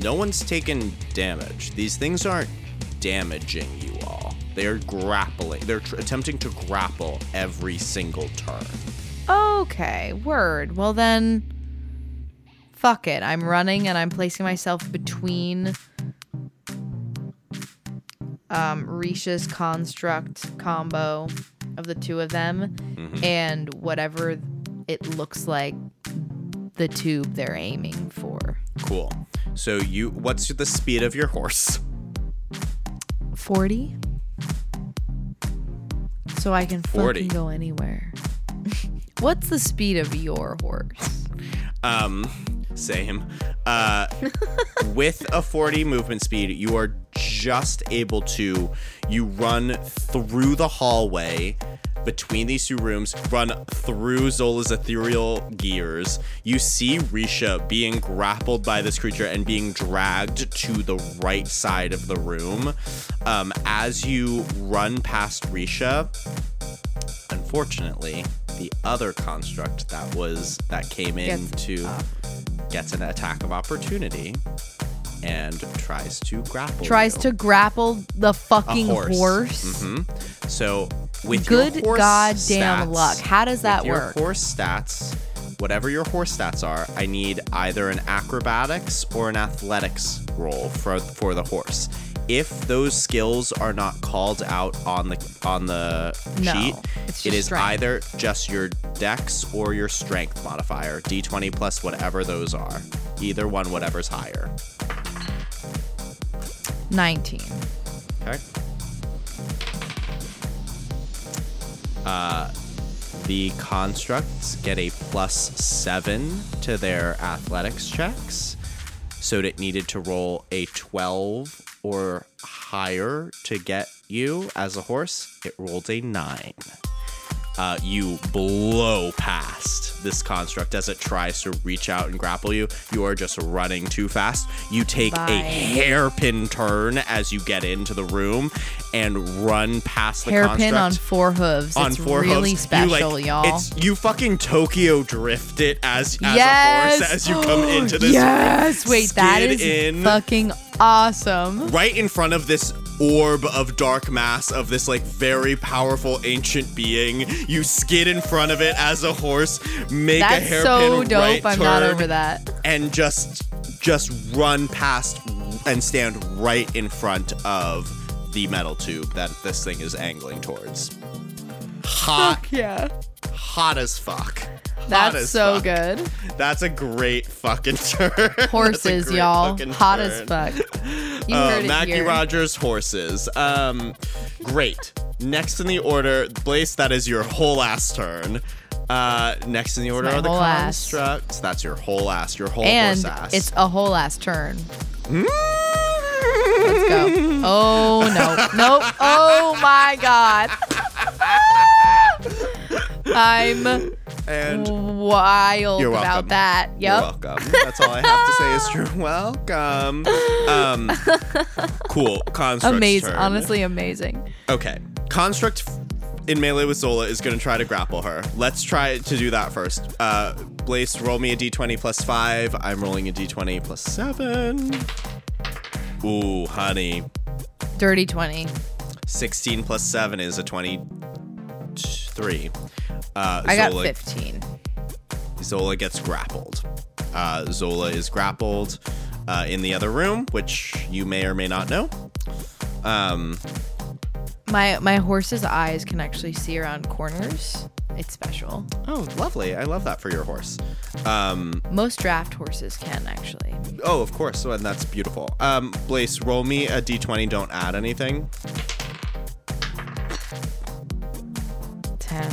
no one's taken damage. These things aren't damaging you all. They are grappling. They're tr- attempting to grapple every single turn. Okay, word. Well then fuck it. I'm running and I'm placing myself between um Risha's construct combo of the two of them and whatever it looks like the tube they're aiming for. Cool. So you, what's the speed of your horse? 40 so I can 40. fucking go anywhere. What's the speed of your horse? Um, same. Uh, with a 40 movement speed, you are just able to you run through the hallway between these two rooms, run through Zola's ethereal gears. You see Risha being grappled by this creature and being dragged to the right side of the room. Um, as you run past Risha, unfortunately, the other construct that was that came in Gets to gets an attack of opportunity and tries to grapple. Tries you. to grapple the a fucking horse. horse. hmm So with Good your horse goddamn stats- luck. How does that work? horse stats, whatever your horse stats are, I need either an acrobatics or an athletics roll for for the horse. If those skills are not called out on the on the No, sheet, it is strength. either just your dex or your strength modifier, d20 plus whatever those are. Either one, whatever's higher. 19. Okay. Uh, the constructs get a plus seven to their athletics checks. So it needed to roll a 12 or higher to get you as a horse. It rolled a nine. Uh, you blow past this construct as it tries to reach out and grapple you. You are just running too fast. You take Bye. a hairpin turn as you get into the room and run past the Hairpin construct on four hooves. on it's four really hooves. special, you, like. It's you fucking Tokyo drift it as as yes. a horse as you come into this. Yes. Wait, that is in fucking awesome. right in front of this orb of dark mass of this like very powerful ancient being. You skid in front of it as a horse, make a That's hairpin so dope. right I'm not turn, over that. and just just run past and stand right in front of the metal tube that this thing is angling towards. Hot, Yeah. Hot as fuck. That's as so fuck. good. That's a great fucking turn. Horses, y'all. Hot as fuck. You Uh, heard it Mackie here. Rogers horses. Um, great. Next in the order, Blaze. That is your whole ass turn. Uh, next in the order are the whole ass. That's your whole ass. Your whole and horse ass. it's a whole ass turn. Mm. Let's go. Oh no. Nope. Oh my god. I'm and wild You're about welcome. that. You're Yep. welcome. That's all I have to say is you're welcome. Um, cool. Construct. Amazing. turn. Honestly, amazing. Okay. Construct in melee with Zola is going to try to grapple her. Let's try to do that first. Uh, Blaze, roll me a d20 plus 5. I'm rolling a d20 plus 7. Ooh, honey. Dirty 20. 16 plus 7 is a 23. Uh, I got Zola, 15. Zola gets grappled. Uh, Zola is grappled uh, in the other room, which you may or may not know. Um, My my horse's eyes can actually see around corners. It's special. oh, lovely. I love that for your horse. Um, Most draft horses can actually. Oh, of course. So, and that's beautiful. Um, Blaze, roll me a d20. Don't add anything. 10.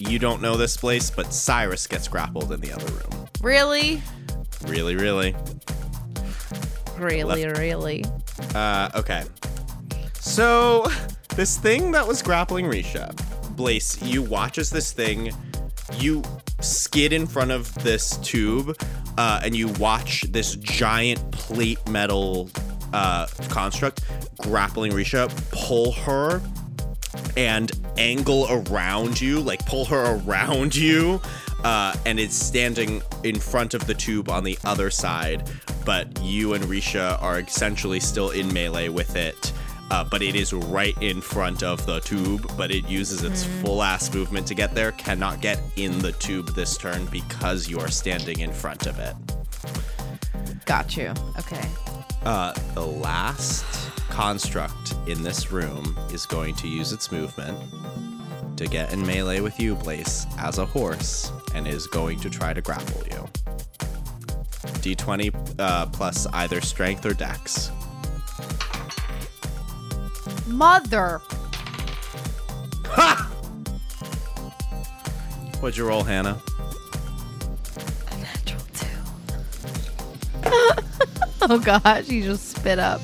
You don't know this, place, but Cyrus gets grappled in the other room. Really? Really, really. Really, really. Uh, okay. So, this thing that was grappling Risha, Blaze, you watch as this thing, you skid in front of this tube, uh, and you watch this giant plate metal uh, construct grappling Risha pull her and angle around you, like pull her around you, uh, and it's standing in front of the tube on the other side. But you and Risha are essentially still in melee with it. Uh, but it is right in front of the tube, but it uses its full ass movement to get there. Cannot get in the tube this turn because you are standing in front of it. Got you. Okay. Uh, the last construct in this room is going to use its movement to get in melee with you, Blaze, as a horse, and is going to try to grapple you. D20 uh, plus either strength or dex. Mother. What'd you roll, Hannah? Natural two. oh gosh, you just spit up.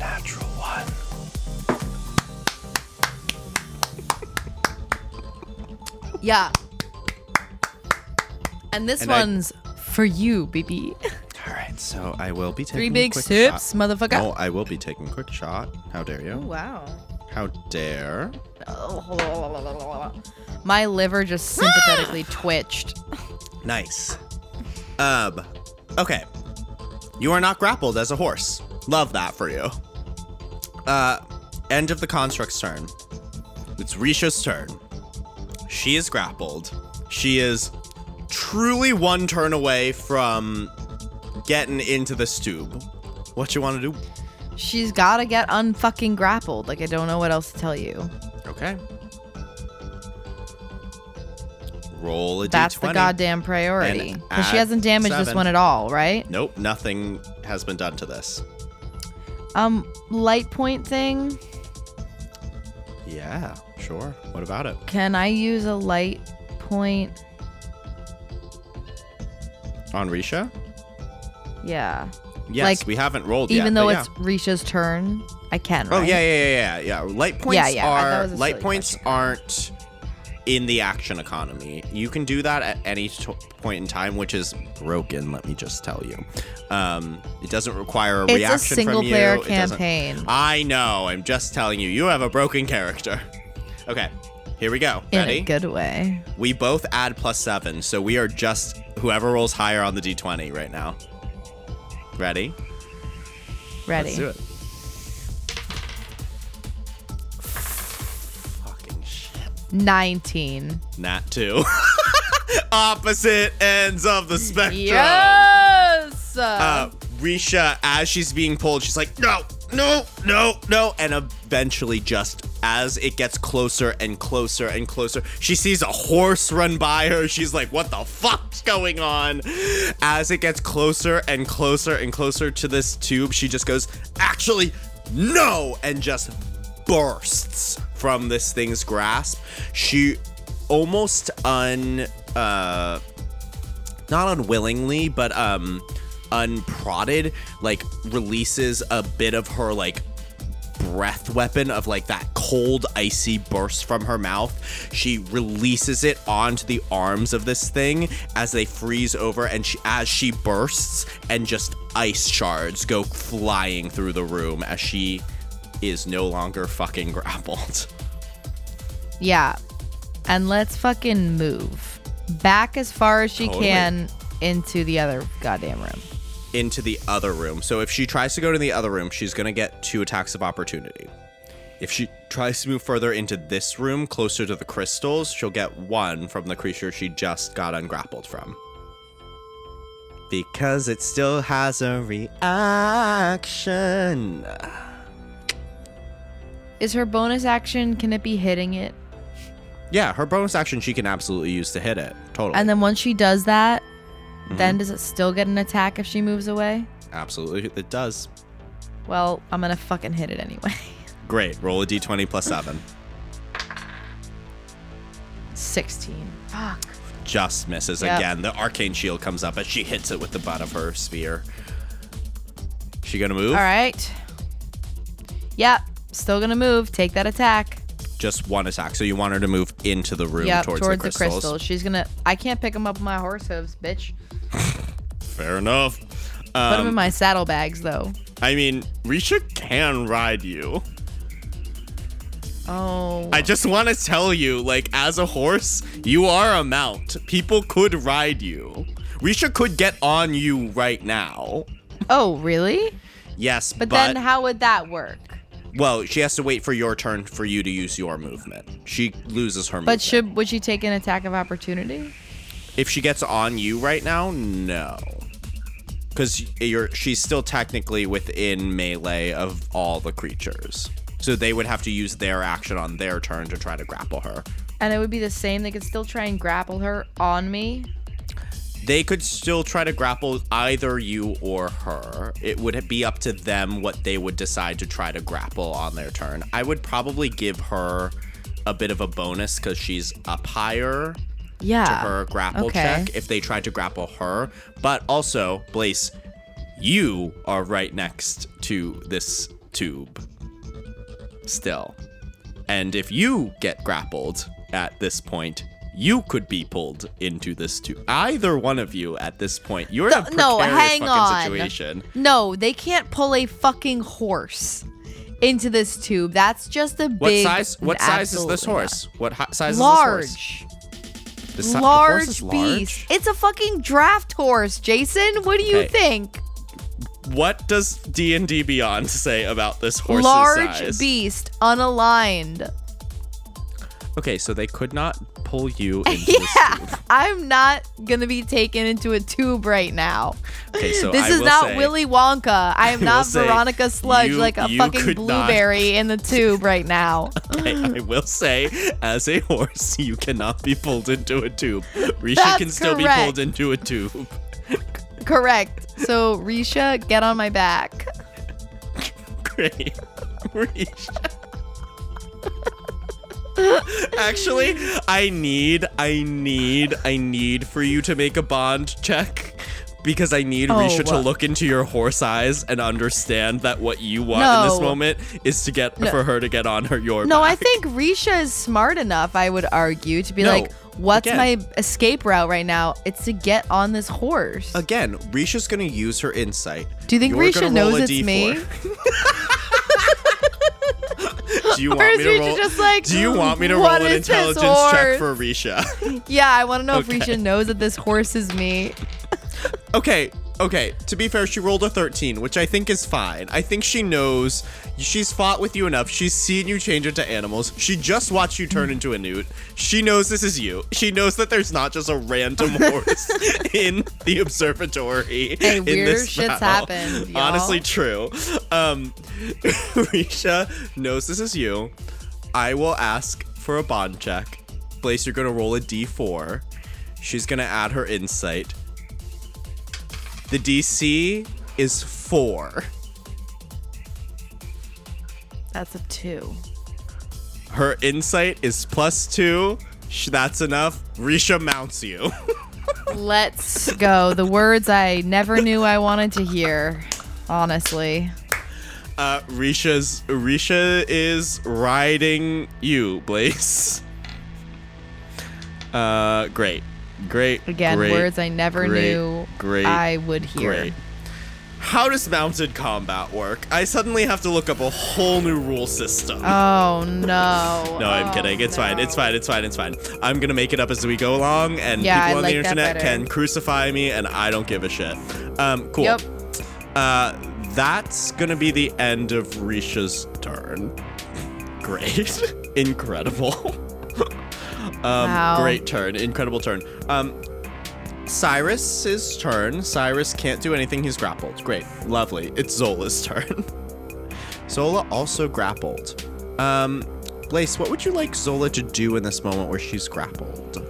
A natural one. Yeah. And this And I- one's for you, baby. All right, so I will be taking Three a big quick sips, shot. motherfucker. No, I will be taking a quick shot. How dare you? Wow. How dare? My liver just sympathetically twitched. Nice. Um, okay. You are not grappled as a horse. Love that for you. Uh, end of the construct's turn. It's Risha's turn. She is grappled. She is truly one turn away from getting into the tube. What you want to do? She's gotta get unfucking grappled. Like I don't know what else to tell you. Okay. Roll a That's d20. the goddamn priority. And Because she add hasn't damaged this seven. one at all, right? Nope, nothing has been done to this. Um, light point thing. Yeah, sure. What about it? Can I use a light point? On Risha? Yeah. Yes, Like, we haven't rolled yet. Even though but it's Risha's turn, I can. yeah. Oh right? yeah, yeah, yeah, yeah, yeah. Light points Yeah, yeah, are light points question. aren't in the action economy. You can do that at any t- point in time, which is broken. Let me just tell you. Um, it doesn't require a It's reaction single from you. player It doesn't- campaign. I know. I'm just telling you. You have a broken character. Okay, here we go. In Ready? a good way. We both add plus seven, so we are just whoever rolls higher on the d20 right now. Ready? Ready. Let's do it. 19. Not two. Opposite ends of the spectrum. Yes! Uh, Risha, as she's being pulled, she's like, no, no, no, no. And eventually, just as it gets closer and closer and closer, she sees a horse run by her. She's like, what the fuck's going on? As it gets closer and closer and closer to this tube, she just goes, actually, no, and just bursts from this thing's grasp. She almost un uh not unwillingly, but um unprodded, like releases a bit of her like breath weapon of like that cold icy burst from her mouth she releases it onto the arms of this thing as they freeze over and she, as she bursts and just ice shards go flying through the room as she is no longer fucking grappled Yeah. And let's fucking move back as far as she Totally. can into the other goddamn room. into the other room. So if she tries to go to the other room, she's going to get two attacks of opportunity. If she tries to move further into this room, closer to the crystals, she'll get one from the creature she just got ungrappled from. Because it still has a reaction. Is her bonus action, can it be hitting it? Yeah, her bonus action she can absolutely use to hit it. Totally. And then once she does that, Mm-hmm. then does it still get an attack if she moves away? absolutely, it does. Well, I'm gonna fucking hit it anyway. Great. Roll a d20 plus 7. 16. Fuck. just misses Yep. again. The arcane shield comes up as she hits it with the butt of her spear. She gonna move? All right. Yep. Still gonna move. Take that attack. Just one attack. So you want her to move into the room Yep. towards, Towards, the, the. She's gonna. I can't pick them up with my horse hooves, bitch. Fair enough. Put them in Um, my saddlebags, though. I mean, Risha can ride you. Oh. I just want to tell you, like, as a horse, you are a mount. People could ride you. Risha could get on you right now. oh, really? Yes, But, but, then how would that work? Well, she has to wait for your turn for you to use your movement. She loses her movement. But should would she take an attack of opportunity? If she gets on you right now, no. Because you're she's still technically within melee of all the creatures. So they would have to use their action on their turn to try to grapple her. And it would be the same. They could still try and grapple her on me. They could still try to grapple either you or her. It would be up to them what they would decide to try to grapple on their turn. I would probably give her a bit of a bonus because she's up higher Yeah. to her grapple okay. check if they tried to grapple her. But also, Blaze, you are right next to this tube still. And if you get grappled at this point, you could be pulled into this tube. Either one of you at this point. You're in a No, no, hang fucking on. situation. No, they can't pull a fucking horse into this tube. That's just a What big. size? What size is this horse? What hi- size Not. is this horse? Large. The si- the horse large beast. It's a fucking draft horse, Jason. What do you think? What does D and D Beyond say about this horse's large size? beast, unaligned. Okay, so they could not pull you into this Yeah, tube. I'm not gonna be taken into a tube right now. Okay, so this I is not say- Willy Wonka. I am will not Veronica Sludge you- like a fucking could not- blueberry in the tube right now. Okay, I will say, as a horse, you cannot be pulled into a tube. Risha That's can still be pulled into a tube. Correct. So Risha, get on my back. Great. Risha. Actually, I need, I need, I need for you to make a bond check. Because I need Oh, Risha to look into your horse eyes and understand that what you want in this moment is to get No. for her to get on her your No, I think Risha is smart enough, I would argue, to be No, like, what's again. my escape route right now? It's to get on this horse. Again, Risha's gonna use her insight. Do you think You're Risha knows it's me? D4. Do you Or want is me to Risha roll? just like, do you want me to roll an intelligence check for Risha? Yeah, I want to know Okay. if Risha knows that this horse is me. okay, okay, to be fair, she rolled a 13, which I think is fine. I think she knows she's fought with you enough. She's seen you change into animals. She just watched you turn into a newt. She knows this is you. She knows that there's not just a random horse in the observatory. Hey, in weird this shit's happened, y'all. Honestly, true. Um, Risha knows this is you. I will ask for a bond check. Blaze, you're gonna roll a d4. She's gonna add her insight. The DC is four. That's a two. Her insight is plus two. That's enough. Risha mounts you. Let's go. The words I never knew I wanted to hear. Honestly. Uh, Risha's Risha is riding you, Blaze. Uh, great, great. Again, great, words I never great, knew great, I would hear. Great. How does mounted combat work? I suddenly have to look up a whole new rule system. Oh no. No, I'm Oh, kidding. It's fine. It's fine. It's fine. It's fine. I'm gonna make it up as we go along, and Yeah, people I on like the internet can crucify me, and I don't give a shit. Um, cool. Yep. Uh, that's gonna be the end of Risha's turn. Great. Incredible. um, Wow. Great turn. Incredible turn. Um, Cyrus's turn. Cyrus can't do anything. He's grappled. Great. Lovely. It's Zola's turn. Zola also grappled. Um, Blaze, what would you like Zola to do in this moment where she's grappled?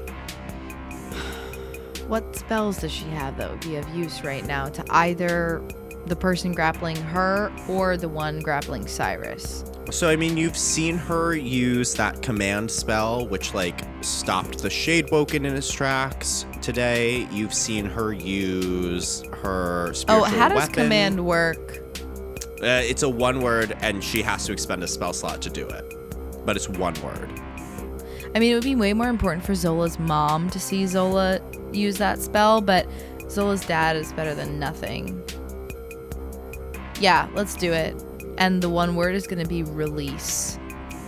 What spells does she have that would be of use right now to either the person grappling her or the one grappling Cyrus? So, I mean, you've seen her use that command spell, which, like, stopped the Shade Woken in his tracks today. You've seen her use her Oh, how does weapon. command work? Uh, it's a one word, and she has to expend a spell slot to do it. But it's one word. I mean, it would be way more important for Zola's mom to see Zola use that spell, but Zola's dad is better than nothing. Yeah, let's do it. And the one word is going to be release.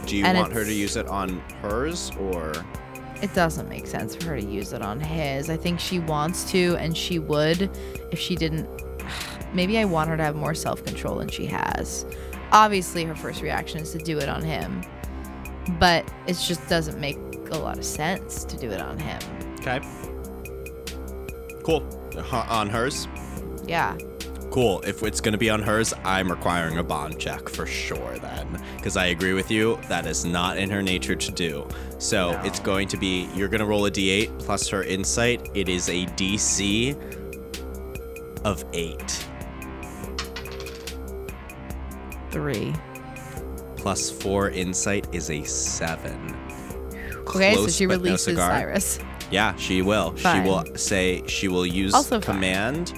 Do you And want her to use it on hers, or. It doesn't make sense for her to use it on his. I think she wants to, and she would if she didn't. Maybe I want her to have more self control than she has. Obviously, her first reaction is to do it on him, but it just doesn't make a lot of sense to do it on him. Okay. Cool. H- on hers? Yeah. Cool. If it's going to be on hers, I'm requiring a bond check for sure then. Because I agree with you, that is not in her nature to do. So No. it's going to be you're going to roll a d8 plus her insight. It is a DC of 8. Three. Plus 4 insight is a 7. Okay, so she but no releases cigar. Cyrus. Yeah, she will. Fine. She will say she will use Also fine. command.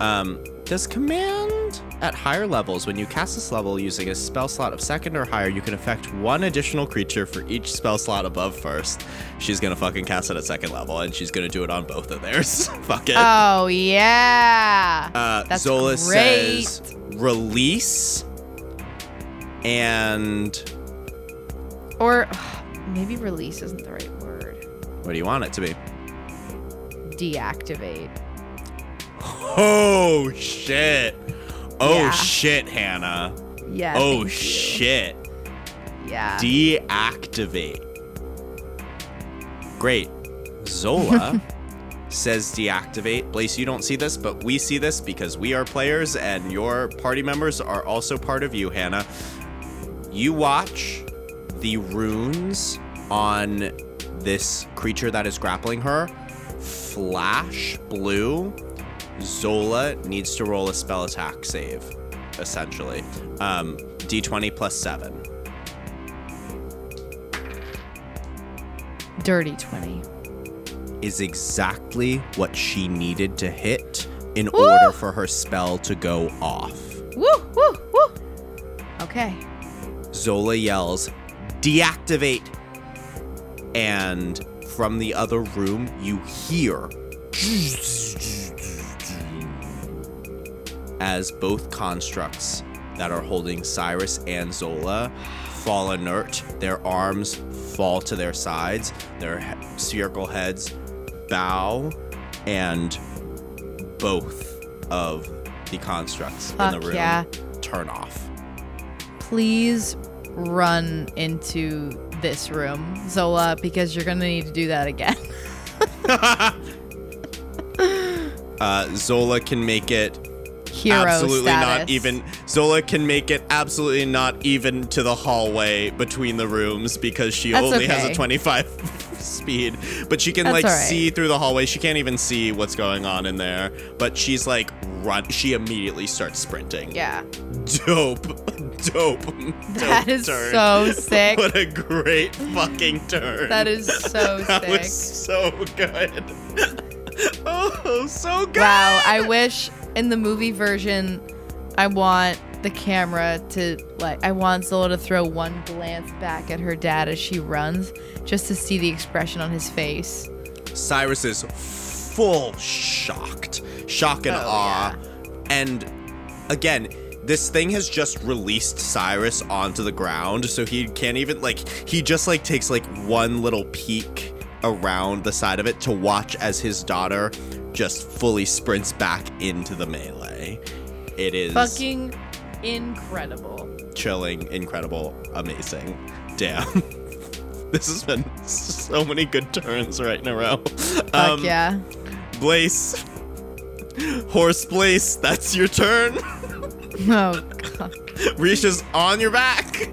Um, does command at higher levels, when you cast this level using a spell slot of second or higher, you can affect one additional creature for each spell slot above first. She's gonna fucking cast it at second level, and she's gonna do it on both of theirs. Fuck it. Oh yeah. Uh, That's Zola great. says release, and Or maybe release isn't the right word. what do you want it to be? Deactivate. Oh shit! Oh Yeah. shit, Hannah! Yeah. oh shit! Yeah. Deactivate. Great. Zola says deactivate. Blaze, you don't see this, but we see this because we are players and your party members are also part of you, Hannah. You watch the runes on this creature that is grappling her flash blue. Zola needs to roll a spell attack save, essentially. Um, D20 plus 7. Dirty twenty. is exactly what she needed to hit in Woo! order for her spell to go off. Woo woo woo. Okay. Zola yells, Deactivate! And from the other room, you hear as both constructs that are holding Cyrus and Zola fall inert, their arms fall to their sides, their he- spherical heads bow, and both of the constructs in the room yeah. turn off. Please run into this room, Zola, because you're gonna need to do that again. Uh, Zola can make it Hero absolutely status. not even. Zola can make it absolutely not even to the hallway between the rooms because she That's only has a 25 speed. But she can That's like right. see through the hallway. She can't even see what's going on in there. But she's like run. She immediately starts sprinting. Yeah. Dope. Dope. That Dope is turn. so sick. What a great fucking turn. That is so That sick. was so good. oh, so good. Wow, I wish in the movie version I want the camera to like I want Zola to throw one glance back at her dad as she runs just to see the expression on his face. Cyrus is full shocked, shock and Oh, awe. And again, this thing has just released Cyrus onto the ground, so he can't even like he just like takes like one little peek around the side of it to watch as his daughter just fully sprints back into the melee. It is Fucking incredible. chilling, incredible, amazing. Damn. this has been so many good turns right in a row. Fuck Um, yeah. Blaze. Horse Blaze, that's your turn. Oh god. Risha's on your back.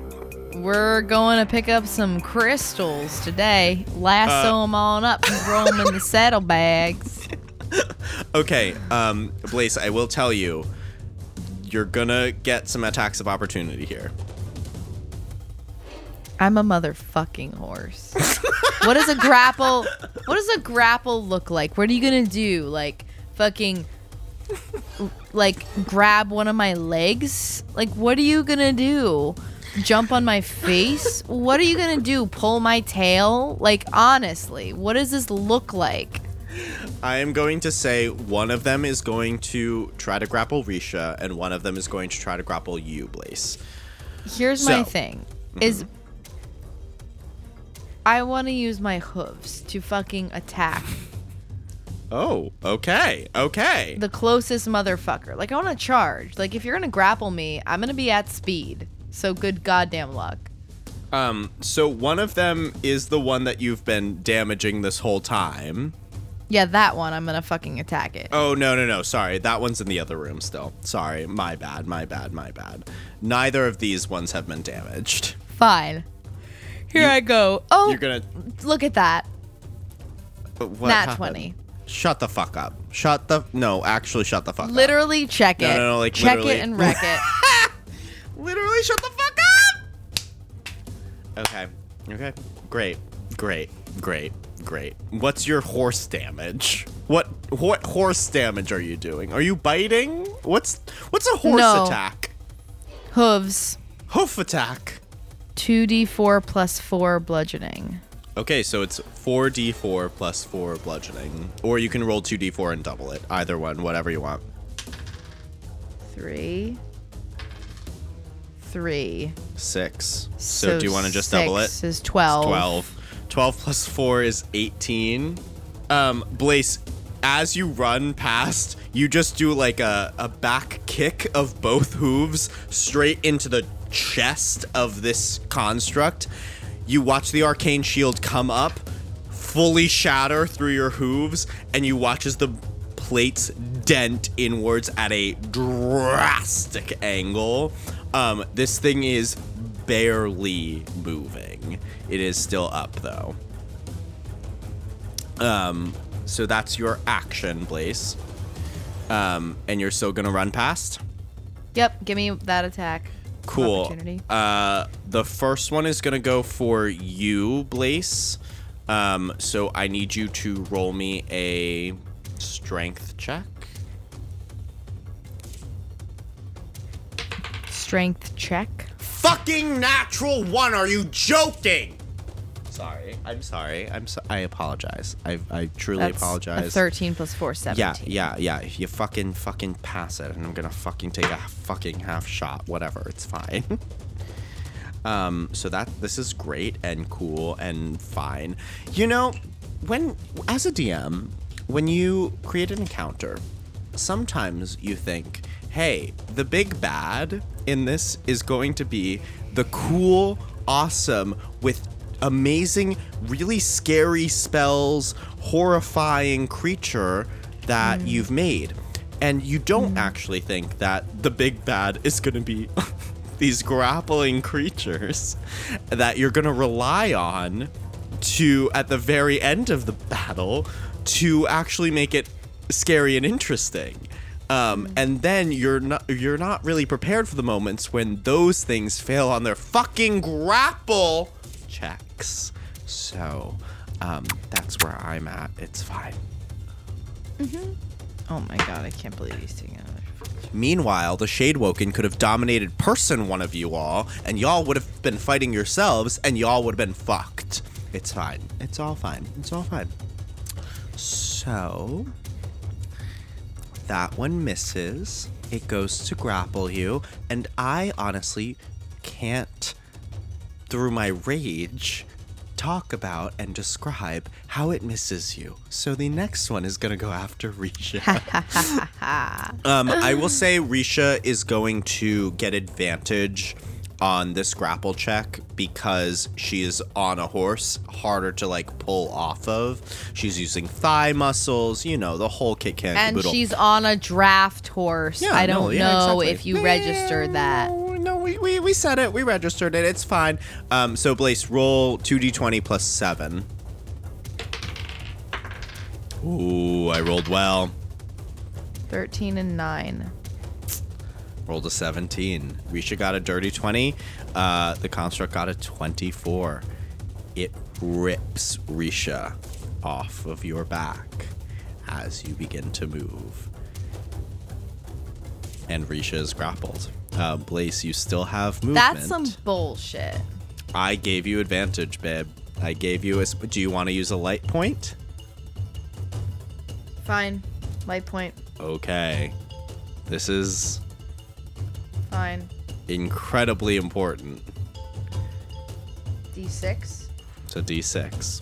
We're going to pick up some crystals today. Lasso Uh, them on up and throw them in the saddlebags. Okay, um, Blaze, I will tell you, you're gonna get some attacks of opportunity here. I'm a motherfucking horse. what does a grapple? What does a grapple look like? What are you gonna do? Like fucking, like grab one of my legs? Like what are you gonna do? Jump on my face? What are you gonna do? Pull my tail? Like honestly, what does this look like? I am going to say one of them is going to try to grapple Risha, and one of them is going to try to grapple you, Blaze. Here's my So- thing: is I want to use my hooves to fucking attack Oh, okay, okay. the closest motherfucker. Like I want to charge. Like if you're gonna grapple me, I'm gonna be at speed. So good goddamn luck. Um, so one of them is the one that you've been damaging this whole time. Yeah, that one I'm gonna fucking attack it. Oh no no no! Sorry, that one's in the other room still. Sorry, my bad, my bad, my bad. Neither of these ones have been damaged. Fine. Here You- I go. Oh, You're gonna look at that. what Nat happened? 20. Shut the fuck up. Shut the no. Actually, shut the fuck up. Literally check it. No, no, no, like, check literally. it and wreck it. Literally, shut the fuck up. Okay. Okay. Great. Great. Great. Great. What's your horse damage? What what horse damage are you doing? Are you biting? What's what's a horse No. attack? Hooves. Hoof attack. 2d4 plus 4 bludgeoning. Okay, so it's 4d4 plus 4 bludgeoning. Or you can roll 2d4 and double it. Either one, whatever you want. 3. 3. 6. So, do you want to just double it? Six is 12. 12. 12 plus 4 is 18. Um, Blaze, as you run past, you just do like a, a back kick of both hooves straight into the chest of this construct. You watch the arcane shield come up, fully shatter through your hooves, and you watch as the plates dent inwards at a drastic angle. Um, this thing is barely moving. It is still up though. Um, so that's your action, Blaze. Um, and you're still gonna run past. Yep, give me that attack. Cool. Uh, the first one is gonna go for you, Blaze. Um, so I need you to roll me a strength check. Strength check. Fucking natural one. Are you joking? Sorry. I'm sorry. I'm so- I apologize. I I truly That's apologize. A 13 plus 4, 17. Yeah, yeah, yeah. If you fucking fucking pass it, and I'm gonna fucking take a fucking half shot, whatever, it's fine. um, so that this is great and cool and fine. You know, when as a DM, when you create an encounter, sometimes you think, hey, the big bad in this is going to be the cool, awesome, with amazing, really scary spells, horrifying creature that mm. you've made. And you don't mm. actually think that the big bad is going to be these grappling creatures that you're going to rely on to at the very end of the battle to actually make it scary and interesting. Um, and then you're not you're not really prepared for the moments when those things fail on their fucking grapple checks. So um, that's where I'm at. It's fine. Mm-hmm. Oh my god, I can't believe he's taking another. Meanwhile, the Shade Woken could have dominated person one of you all, and y'all would have been fighting yourselves, and y'all would have been fucked. It's fine. It's all fine. It's all fine. So that one misses. It goes to grapple you, and I honestly can't, through my rage, talk about and describe how it misses you. So the next one is gonna go after Risha. um, I will say Risha is going to get advantage on this grapple check because she is on a horse, harder to like pull off of. She's using thigh muscles, you know, the whole kit can. And caboodle. she's on a draft horse. Yeah, I don't yeah, know exactly. if you registered that. No, No, we, we, we said it. We registered it. It's fine. Um, so Blaze, roll 2d20 plus 7. Ooh, I rolled well. 13 and 9. Rolled a 17. Risha got a dirty 20. Uh, the construct got a 24. It rips Risha off of your back as you begin to move. And Risha is grappled. Uh, Blaze, you still have movement. That's some bullshit. I gave you advantage, babe. I gave you a. Do you want to use a light point? Fine. Light point. Okay. This is Fine. incredibly important. D6. So D6.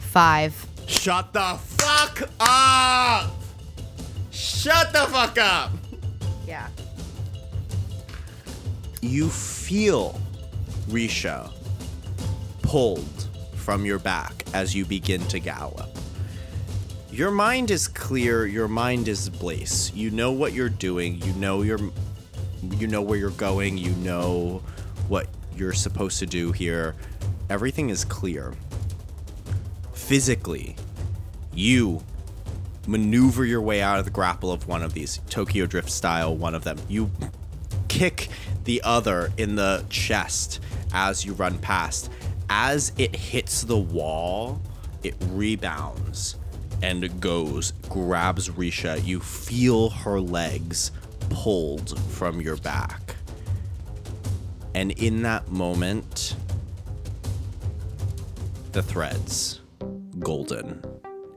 5. Shut the fuck up! Shut the fuck up! Yeah. You feel Risha pulled from your back as you begin to gallop. Your mind is clear, your mind is bliss. You know what you're doing, you know your you know where you're going, you know what you're supposed to do here. Everything is clear. Physically, you maneuver your way out of the grapple of one of these Tokyo Drift style one of them. You kick the other in the chest as you run past. As it hits the wall, it rebounds and goes, grabs Risha. You feel her legs pulled from your back. And in that moment, the threads, golden,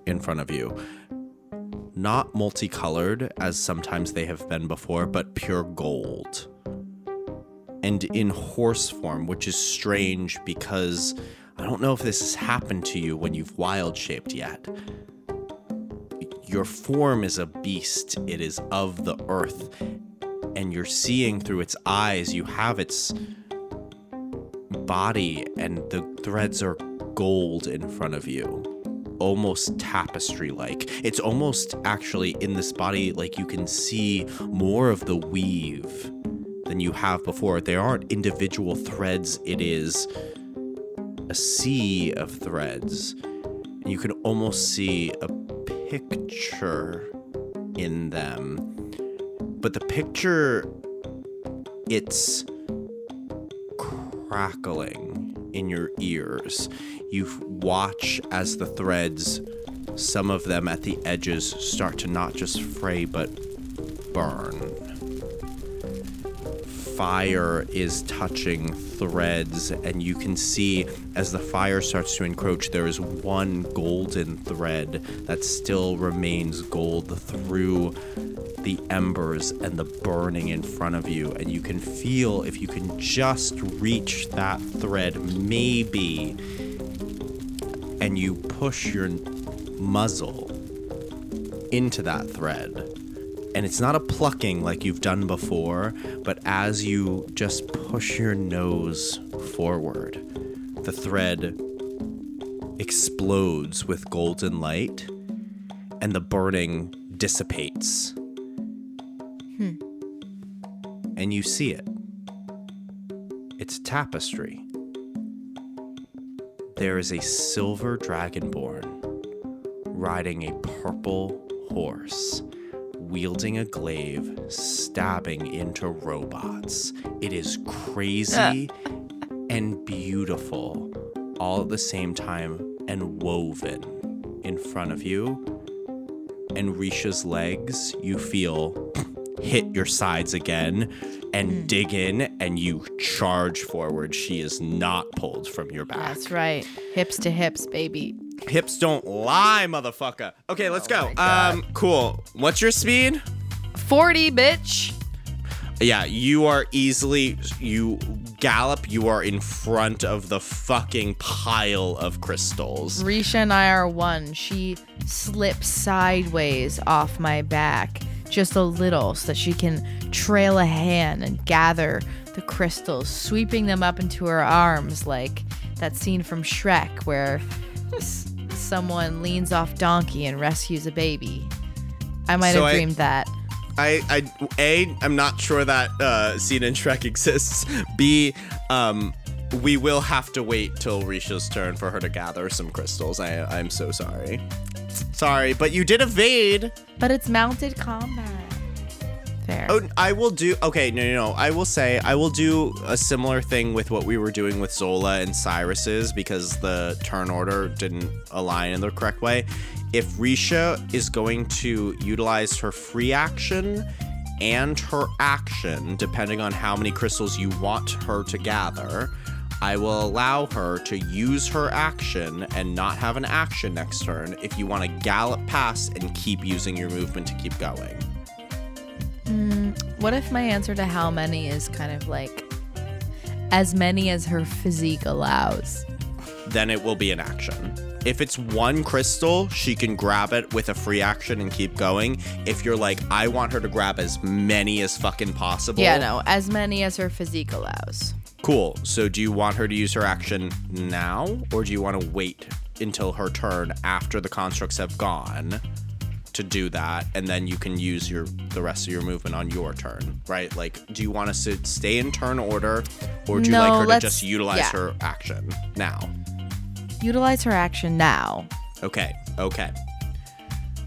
in front of you not multicolored as sometimes they have been before, but pure gold. And in horse form, which is strange because I don't know if this has happened to you when you've wild shaped yet. Your form is a beast, it is of the earth, and you're seeing through its eyes, you have its body, and the threads are gold in front of you almost tapestry like. It's almost actually in this body like you can see more of the weave than you have before. There aren't individual threads, it is a sea of threads. And you can almost see a picture in them. But the picture, it's crackling in your ears. You watch as the threads, some of them at the edges, start to not just fray but burn. Fire is touching threads, and you can see as the fire starts to encroach, there is one golden thread that still remains gold through the embers and the burning in front of you. And you can feel if you can just reach that thread, maybe and you push your muzzle into that thread. And it's not a plucking like you've done before, but as you just push your nose forward, the thread explodes with golden light and the burning dissipates. Hmm. And you see it. It's tapestry. There is a silver dragonborn riding a purple horse, wielding a glaive, stabbing into robots. It is crazy ah. and beautiful all at the same time and woven in front of you. And Risha's legs, you feel hit your sides again and hmm. dig in and you charge forward. She is not pulled from your back. That's right. Hips to hips, baby. Hips don't lie, motherfucker. Okay, let's go. Um, cool. What's your speed? 40, bitch. Yeah, you are easily you gallop, you are in front of the fucking pile of crystals. Risha and I are one. She slips sideways off my back just a little so that she can trail a hand and gather the crystals, sweeping them up into her arms like that scene from Shrek where s- someone leans off donkey and rescues a baby. I might So have I- dreamed that. I, I, A, I'm not sure that uh, scene in Shrek exists. B, um, we will have to wait till Risha's turn for her to gather some crystals. I, I'm so sorry. Sorry, but you did evade. But it's mounted combat. Fair. Oh, I will do. Okay, no, no, no. I will say I will do a similar thing with what we were doing with Zola and Cyrus's because the turn order didn't align in the correct way. If Risha is going to utilize her free action and her action, depending on how many crystals you want her to gather, I will allow her to use her action and not have an action next turn if you want to gallop past and keep using your movement to keep going. Mm, what if my answer to how many is kind of like as many as her physique allows? then it will be an action. If it's one crystal, she can grab it with a free action and keep going. If you're like, I want her to grab as many as fucking possible. Yeah, no, as many as her physique allows. Cool. So do you want her to use her action now, or do you want to wait until her turn after the constructs have gone to do that, and then you can use your the rest of your movement on your turn, right? Like, do you want us to stay in turn order, or do you No, like her to just utilize yeah. her action now? Utilize her action now. Okay, okay.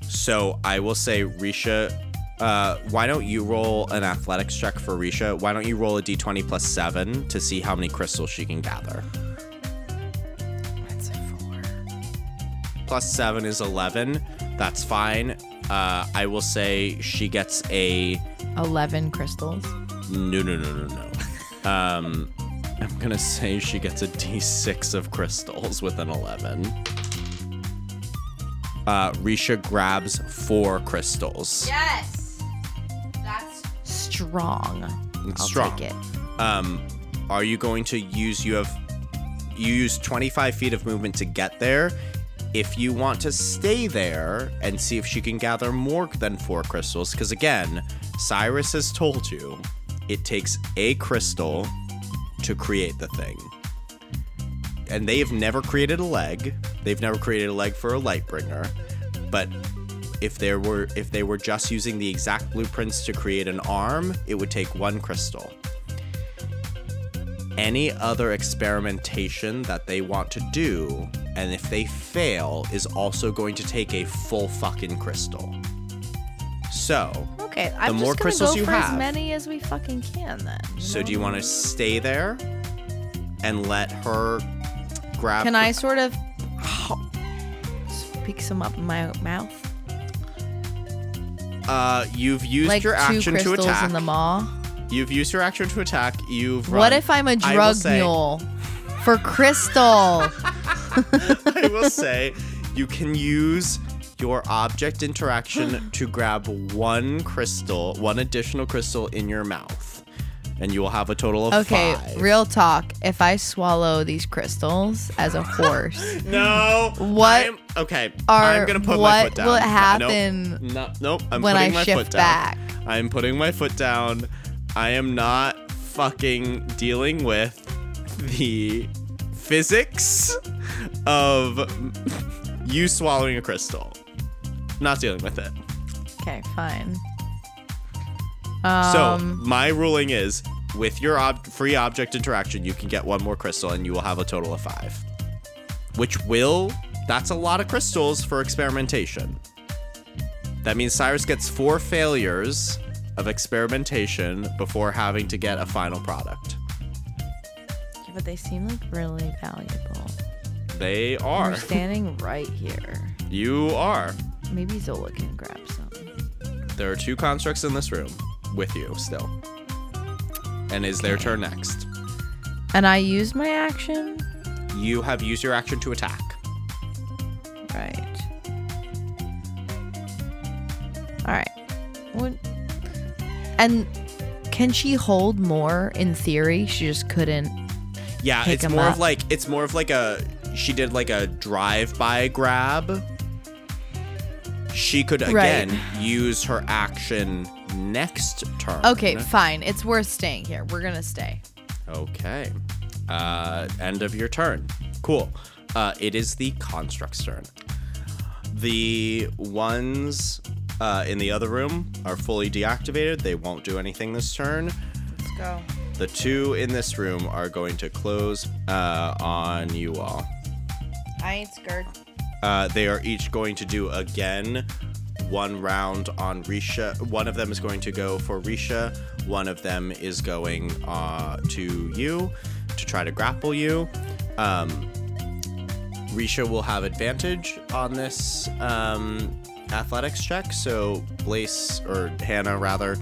So I will say, Risha, uh, why don't you roll an athletics check for Risha? Why don't you roll a d20 plus seven to see how many crystals she can gather? That's a four. Plus seven is 11. That's fine. Uh, I will say she gets a. 11 crystals. No, no, no, no, no. Um, I'm gonna say she gets a d6 of crystals with an 11. Uh, Risha grabs four crystals. Yes! That's strong. It's I'll strong. take it. um are you going to use you have you use 25 feet of movement to get there if you want to stay there and see if she can gather more than four crystals because again cyrus has told you it takes a crystal to create the thing. And they have never created a leg. They've never created a leg for a lightbringer. But if there were if they were just using the exact blueprints to create an arm it would take one crystal. Any other experimentation that they want to do, and if they fail, is also going to take a full fucking crystal. So, Okay, I'm more just crystals go you for have- as many as we fucking can then. so do you want to stay there and let her grab? Can I sort of speak some up in my mouth? Uh, you've used Like your action to attack. in the maw? You've used your action to attack. You've. What if I'm a drug say- mule for crystal? I will say you can use your object interaction to grab one crystal, one additional crystal in your mouth. and you will have a total of Okay, five. real talk. If I swallow these crystals as a horse, No. What I'm- okay. are- I'm gonna put my foot down. What will No, happen No, nope. I'm when putting I my shift foot down. back? I'm putting my foot down. I am not fucking dealing with the physics of you swallowing a crystal. Not dealing with it. okay, fine. So Um, my ruling is, with your ob- free object interaction, you can get one more crystal, and you will have a total of five. Which will, that's a lot of crystals for experimentation. That means Cyrus gets four failures of experimentation before having to get a final product. But they seem like really valuable. They We're are. standing right here. You are. Maybe Zola can grab some. There are two constructs in this room with you still. And is their turn next. And I used my action. You have used your action to attack. Right. All right. What? And can she hold more? In theory, she just couldn't. Yeah, pick it's 'em more up. of like it's more of like a she did like a drive-by grab. She could Right. again use her action next turn. Okay, fine. It's worth staying here. We're gonna stay. Okay. Uh end of your turn. Cool. Uh it is the construct's turn. The ones uh, in the other room are fully deactivated. They won't do anything this turn. Let's go. The two in this room are going to close uh, on you all. I ain't scared. Uh, they are each going to do again one round on Risha. One of them is going to go for Risha. One of them is going uh, to you to try to grapple you. Um, Risha will have advantage on this um, athletics check. So Blaze or Hannah rather,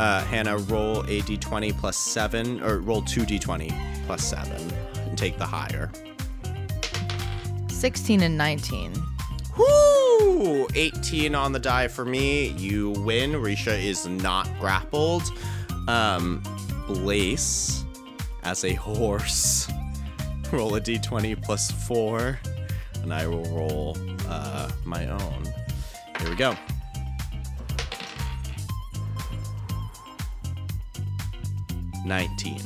uh, Hannah roll a d20 plus seven or roll two d20 plus seven and take the higher. 16 and 19. Woo! 18 on the die for me. You win. Risha is not grappled. Um, Blaze, as a horse, roll a d20 plus four, and I will roll uh, my own. Here we go. Nineteen.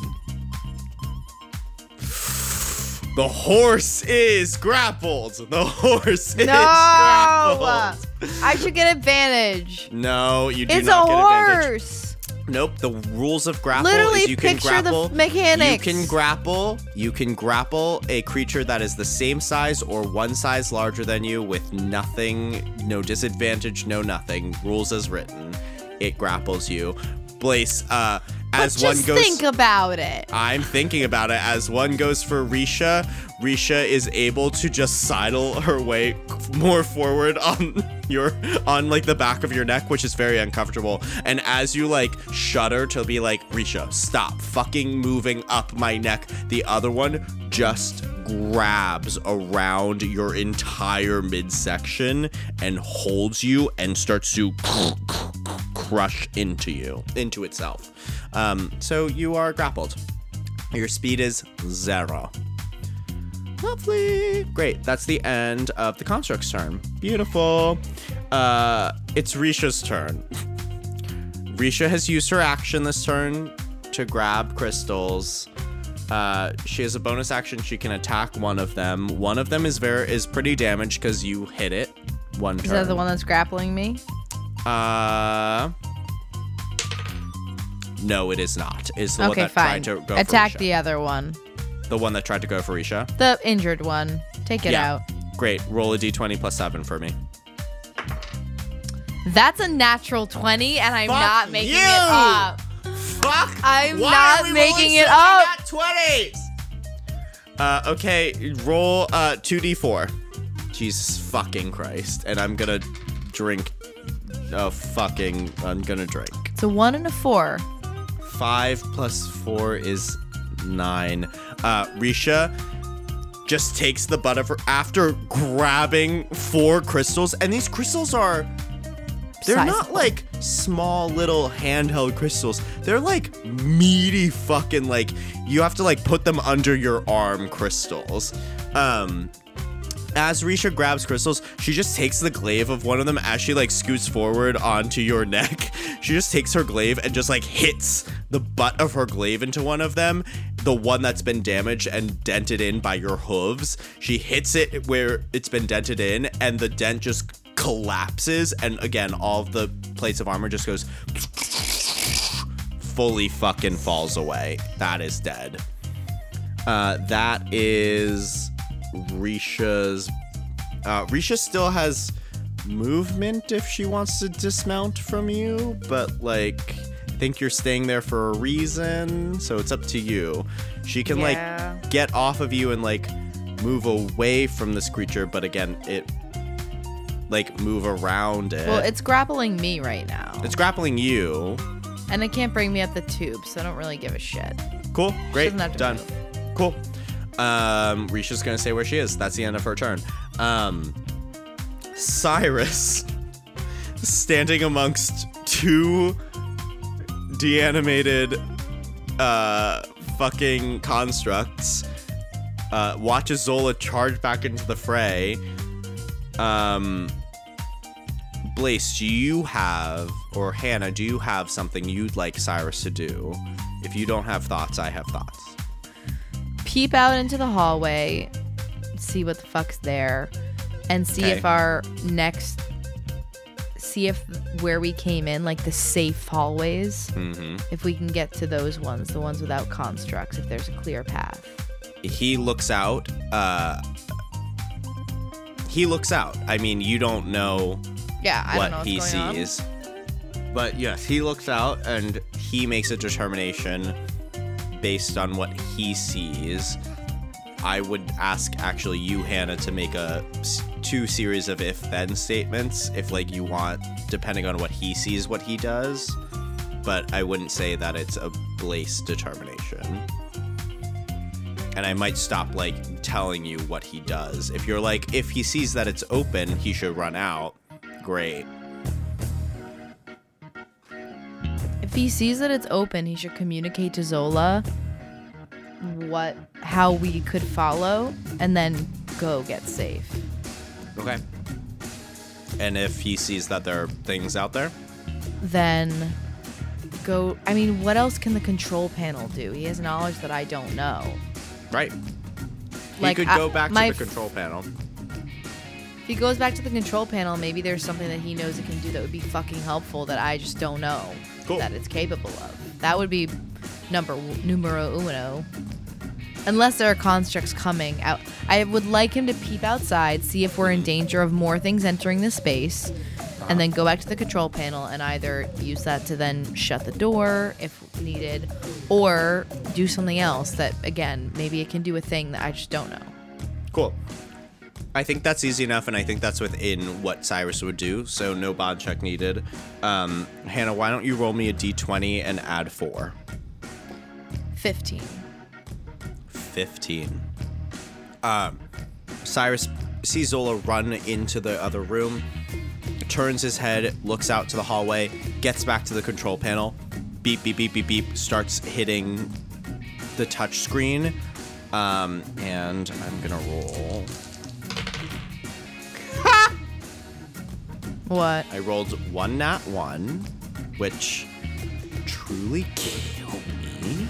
The horse is grappled. The horse is No! grappled. I should get advantage. No, you do It's a not get advantage. It's a horse. Nope. The rules of grapple Literally is you can picture the mechanics. You can grapple. You can grapple a creature that is the same size or one size larger than you with nothing, no disadvantage, no nothing. Rules as written. It grapples you. Blaze, uh, as one just goes. think about it. I'm thinking about it. As one goes for Risha, Risha is able to just sidle her way more forward on your on like the back of your neck, which is very uncomfortable. And as you like shudder to be like, Risha, stop fucking moving up my neck, the other one just grabs around your entire midsection and holds you and starts to crush into you, into itself. Um, so you are grappled. Your speed is zero. Lovely. Great. That's the end of the construct's turn. Beautiful. Uh, it's Risha's turn. Risha has used her action this turn to grab crystals. Uh, she has a bonus action. She can attack one of them. One of them is very is pretty damaged because you hit it. One turn. Is that the one that's grappling me? Uh. No, it is not. It's the one okay, that fine. tried to go Attack the other one. The one that tried to go for Risha. The injured one. Take it Yeah. out. Great. Roll a d20 plus seven for me. That's a natural 20, and I'm Fuck not making you! it up. Fuck! I'm Why not making it up. nat 20s? Uh, okay. Roll uh 2d4. Jesus fucking Christ. And I'm gonna drink. Oh, fucking. I'm gonna drink. It's a one and a four. Five plus four is nine. Uh, Risha just takes the butt of her after grabbing four crystals, and these crystals are They're not like small little handheld crystals. They're like meaty fucking like you have to like put them under your arm crystals. Um as Risha grabs crystals, she just takes the glaive of one of them as she like scoots forward onto your neck. She just takes her glaive and just like hits the butt of her glaive into one of them, the one that's been damaged and dented in by your hooves. She hits it where it's been dented in, and the dent just collapses. And again, all the plates of armor just goes fully fucking falls away. That is dead. Uh, that is Risha's. Uh, Risha still has movement if she wants to dismount from you, but like, I think you're staying there for a reason, so it's up to you. She can Yeah. like get off of you and like move away from this creature, but again, it like move around it. Well, it's grappling me right now, it's grappling you. and it can't bring me up the tube, so I don't really give a shit. Cool. Great. doesn't have to Done. move. Cool. Um, Risha's gonna say where she is. That's the end of her turn. Um, Cyrus, standing amongst two deanimated, uh, fucking constructs, uh, watches Zola charge back into the fray. Um, Blaze, do you have, or Hannah, do you have something you'd like Cyrus to do? If you don't have thoughts, I have thoughts. Peep out into the hallway, see what the fuck's there, and see Okay. if our next, see if where we came in, like the safe hallways, Mm-hmm. if we can get to those ones, the ones without constructs, if there's a clear path. He looks out. Uh, he looks out. I mean, you don't know Yeah, I what don't know he going on. sees. But yes, he looks out and he makes a determination based on what he sees. I would ask actually you, Hannah, to make a two series of if then statements if like you want, depending on what he sees, what he does. But I wouldn't say that it's a Blaze determination. And I might stop like telling you what he does. If you're like, if he sees that it's open, he should run out. Great. If he sees that it's open, he should communicate to Zola what how we could follow and then go get safe. Okay. And if he sees that there are things out there, Then go I mean, what else can the control panel do? He has knowledge that I don't know. right? Like, he could I- go back my to the control panel. If he goes back to the control panel, maybe there's something that he knows it can do that would be fucking helpful that I just don't know Cool. that it's capable of. That would be number numero uno. Unless there are constructs coming out, I would like him to peep outside, see if we're in danger of more things entering the space, and then go back to the control panel and either use that to then shut the door if needed, or do something else that again maybe it can do a thing that I just don't know. Cool. I think that's easy enough, and I think that's within what Cyrus would do, so no bond check needed. Um, Hannah, why don't you roll me a d20 and add 4? Fifteen. 15. Um, Cyrus sees Zola run into the other room, turns his head, looks out to the hallway, gets back to the control panel, beep, beep, beep, beep, beep, starts hitting the touch screen. Um, and I'm gonna roll. What? I rolled one nat one, which truly killed me.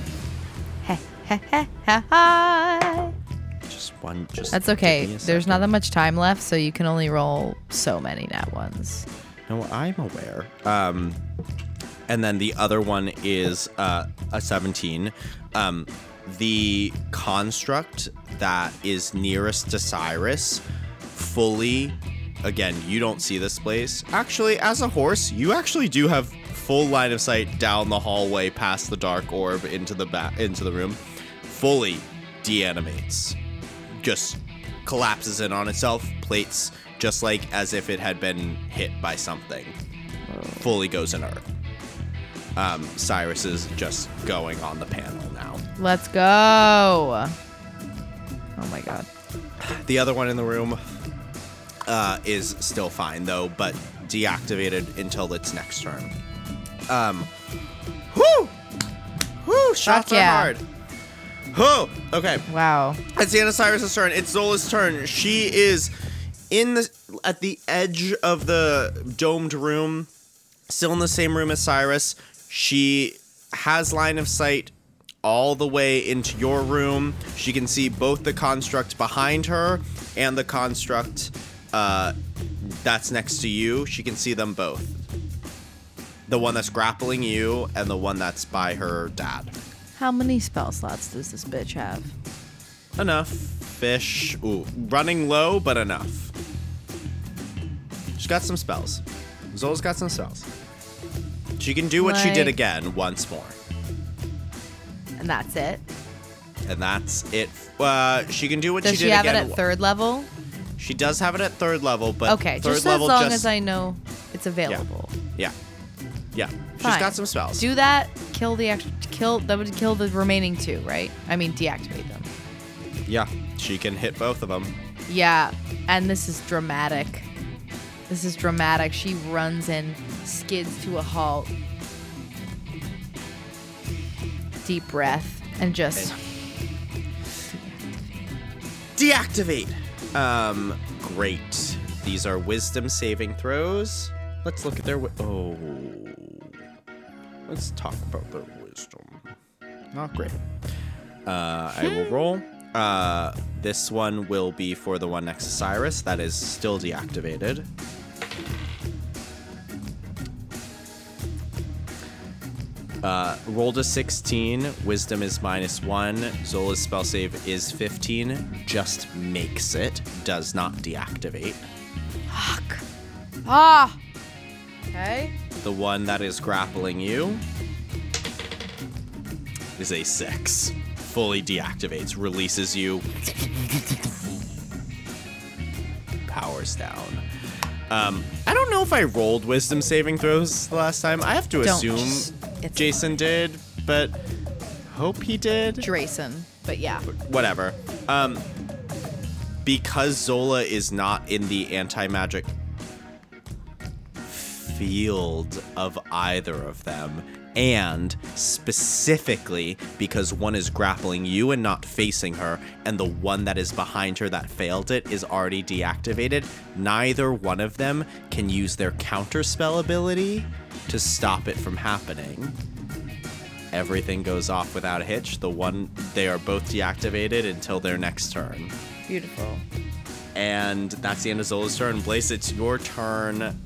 Just one, just. That's okay. There's not that much time left, so you can only roll so many nat ones. No, I'm aware. Um, and then the other one is uh, a 17. Um, the construct that is nearest to Cyrus fully, again, you don't see this place. Actually, as a horse, you actually do have full line of sight down the hallway past the dark orb into the back into the room. Fully deanimates just collapses in on itself, plates just like as if it had been hit by something. Fully goes inert. Um, Cyrus is just going on the panel now. Let's go. Oh my god. The other one in the room uh, is still fine though, but deactivated until its next turn. Um, whoo, whoo, shots yeah. are hard. Whoo, okay. Wow. It's the end of Cyrus's turn. It's Zola's turn. She is in the at the edge of the domed room, still in the same room as Cyrus. She has line of sight all the way into your room. She can see both the construct behind her and the construct uh, that's next to you. She can see them both. The one that's grappling you and the one that's by her dad. How many spell slots does this bitch have? Enough. Fish. Ooh, running low, but enough. She's got some spells. Zola's got some spells. She can do what she did Like- again once more. And that's it. And that's it. Uh, she can do what Does she she, did she have again. it at third level? She does have it at third level, but Okay, third just level as long just as I know it's available. yeah, yeah. She's got some spells. Do that. Kill the extra. Kill that would kill the remaining two, right? I mean, deactivate them. yeah, she can hit both of them. Yeah, and this is dramatic. This is dramatic. She runs in, skids to a halt. Deep breath, and just Deactivate. Um, great. These are wisdom saving throws. Let's look at their. Wi- oh, let's talk about their wisdom. Not great. Uh, I will roll. Uh, this one will be for the one next to Cyrus. That is still deactivated. Uh, rolled a 16. Wisdom is minus one. Zola's spell save is 15. Just makes it. Does not deactivate. fuck. Ah. Okay. The one that is grappling you is a six. Fully deactivates, releases you, powers down. Um, I don't know if I rolled wisdom saving throws the last time. I have to Don't. assume it's Jason did, but hope he did. Drayson, but yeah. whatever. Um, because Zola is not in the anti magic field of either of them, and specifically because one is grappling you and not facing her, and the one that is behind her that failed it is already deactivated, neither one of them can use their counter spell ability to stop it from happening everything goes off without a hitch. The one they are both deactivated until their next turn. Beautiful. And that's the end of Zola's turn. Blaze, it's your turn.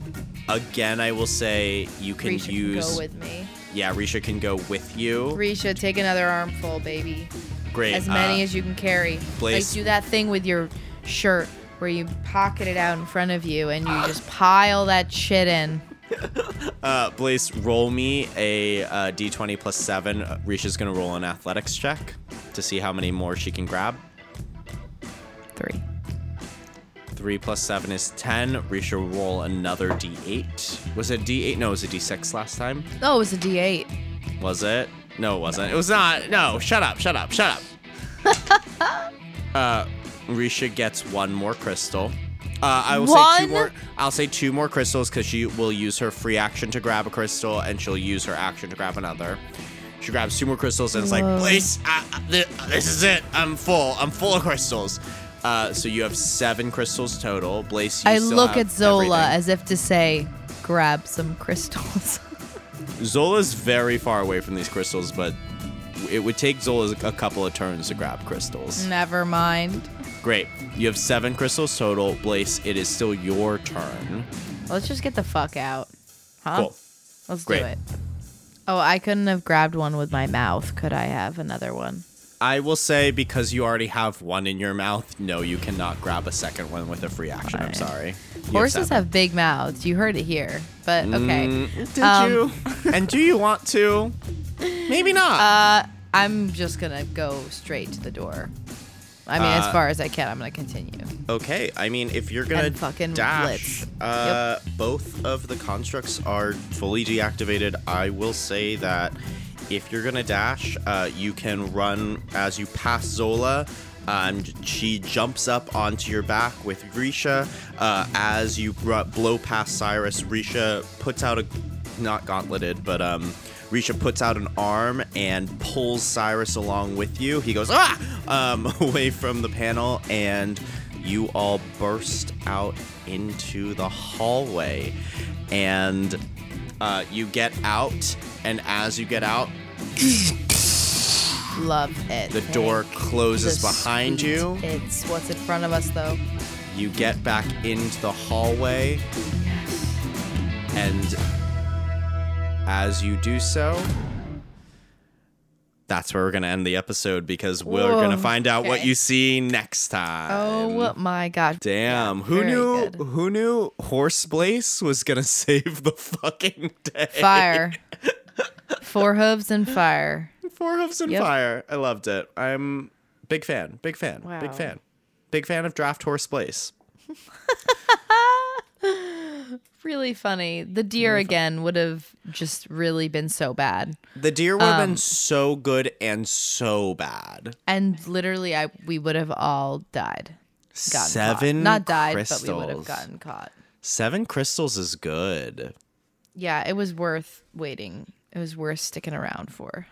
Again, I will say you can Risha use can go with me. Yeah, Risha can go with you. Risha, take another armful, baby. Great. As many uh, as you can carry. Blaze- Like do that thing with your shirt where you pocket it out in front of you and you just pile that shit in. uh, Blaze, roll me a uh, d20 plus 7. Uh, Risha's going to roll an athletics check to see how many more she can grab. 3 plus 7 is 10. Risha will roll another d8. Was it d8? No, it was a d6 last time. Oh, it was a D8. Was it? No, it wasn't. It was not. No, shut up, shut up, shut up. uh, Risha gets one more crystal. Uh, I will say two more. I'll say two more crystals because she will use her free action to grab a crystal, and she'll use her action to grab another. She grabs two more crystals, and it's like, Whoa. please, uh, uh, th- this is it. I'm full. I'm full of crystals. Uh, so you have seven crystals total. Blaze, you I look at Zola everything. as if to say, grab some crystals. Zola's very far away from these crystals, but it would take Zola a couple of turns to grab crystals. Never mind. Great. You have seven crystals total. Blaze, it is still your turn. Let's just get the fuck out. Huh? Cool. Let's Great. do it. Oh, I couldn't have grabbed one with my mouth. Could I have another one? I will say because you already have one in your mouth, no, you cannot grab a second one with a free action. I'm sorry. You Horses seven. have big mouths. You heard it here. But okay. Mm, did Um, you? and do you want to? Maybe not. Uh, I'm just gonna go straight to the door. I mean, as Uh, far as I can, I'm gonna continue. Okay, I mean, if you're gonna And fucking dash, uh, both of the constructs are fully deactivated. I will say that if you're gonna dash, uh, you can run as you pass Zola. And she jumps up onto your back with Risha. Uh, as you blow past Cyrus, Risha puts out a not gauntleted, but um, Risha puts out an arm and pulls Cyrus along with you. He goes ah um, away from the panel, and you all burst out into the hallway, and uh, you get out. And as you get out, Love it. the door closes The behind sweet you. It's what's in front of us, though. You get back into the hallway, and as you do so, that's where we're gonna end the episode because we're gonna find out what you see next time. Oh my god. Damn! Yeah, who knew? good. Who knew? Horse Blaze was gonna save the fucking day. Fire. Four hooves and fire. Four hooves and Yep. fire. I loved it. I'm big fan. Big fan. Big fan. Big fan of Draft Horse Blaze. Really funny. The deer again would have just really been so bad. The deer would have Um, been so good and so bad. And literally I we would have all died. Seven caught. Not died, crystals. but we would have gotten caught. Seven crystals is good. Yeah, it was worth waiting. It was worth sticking around for.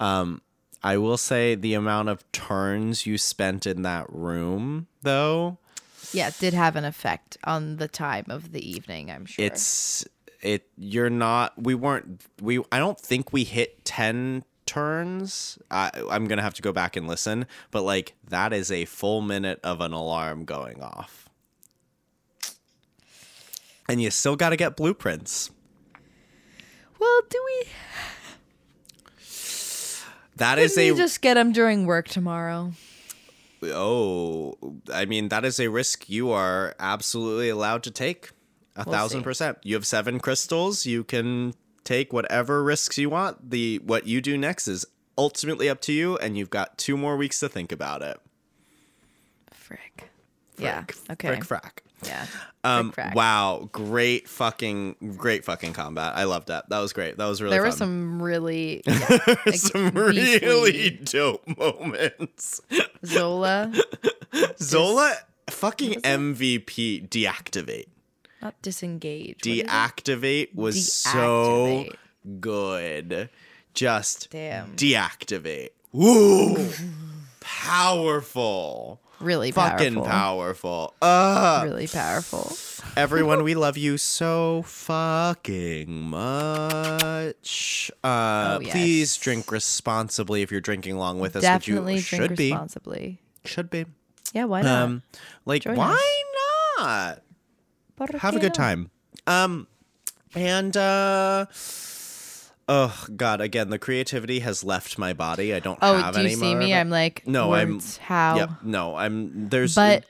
Um, I will say the amount of turns you spent in that room, though, Yeah, it did have an effect on the time of the evening, I'm sure. it's it. You're not. We weren't. We. I don't think we hit ten turns. I, I'm gonna have to go back and listen, but like that is a full minute of an alarm going off, and you still got to get blueprints. well, do we That is Couldn't a you just get them during work tomorrow? Oh, I mean, that is a risk you are absolutely allowed to take. A We'll thousand see. percent. You have seven crystals. You can take whatever risks you want. The what you do next is ultimately up to you, and you've got two more weeks to think about it. Frick. Yeah. Frick, Okay. Frick frack. Yeah. Um. Wow. Great fucking. Great fucking combat. I loved that. That was great. That was really. There were some really yeah, like, some really dope moments. Zola, Zola, fucking MVP. Deactivate. not disengage. what is it? deactivate was so good. Just Damn. deactivate. Woo! Powerful. Really Fucking powerful. powerful. Uh, Really powerful. everyone, we love you so fucking much. Uh, Oh, yes. Please drink responsibly if you're drinking along with us, Definitely which you drink should be. responsibly. Should be. Yeah, why not? Um, like, Join why not? ¿Por have a good time. Um, and uh, oh god, again, the creativity has left my body. I don't Oh, have do you any see me? I'm like, no, words, I'm how? Yep, no, I'm there's But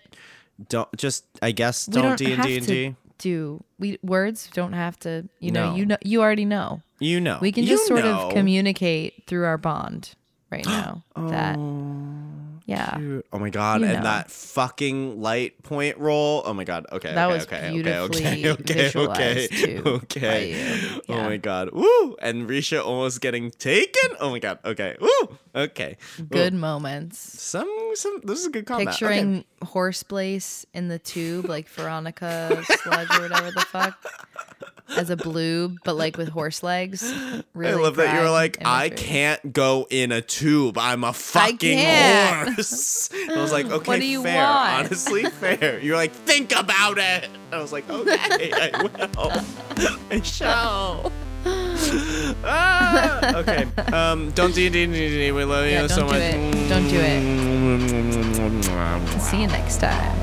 don't just I guess don't D and D and D. do we words don't have to. You know, No. you know, you already know. You know, We can You just sort know. of communicate through our bond right now. that oh. Yeah, Dude, Oh my god! You and know. that fucking light point roll. Oh my god. Okay. That okay, was okay, okay, beautifully okay, okay, visualized, okay, okay. you. Oh my god. Woo! And Risha almost getting taken. Oh my god. Okay. Woo! Okay. Woo. good moments. Some some. This is a good combat. Okay. Picturing horse place in the tube, like Veronica Sludge or whatever the fuck, as a blue, but like with horse legs. Really I love that you were prime like, I can't go in a tube. I'm a fucking can't." horse. I was like, okay, do fair. want? Honestly, fair. You're like, think about it. I was like, okay, I will. I shall. ah, okay. Um, don't D D D D. We love you Yeah, you don't so do much. it. Don't do it. See you next time.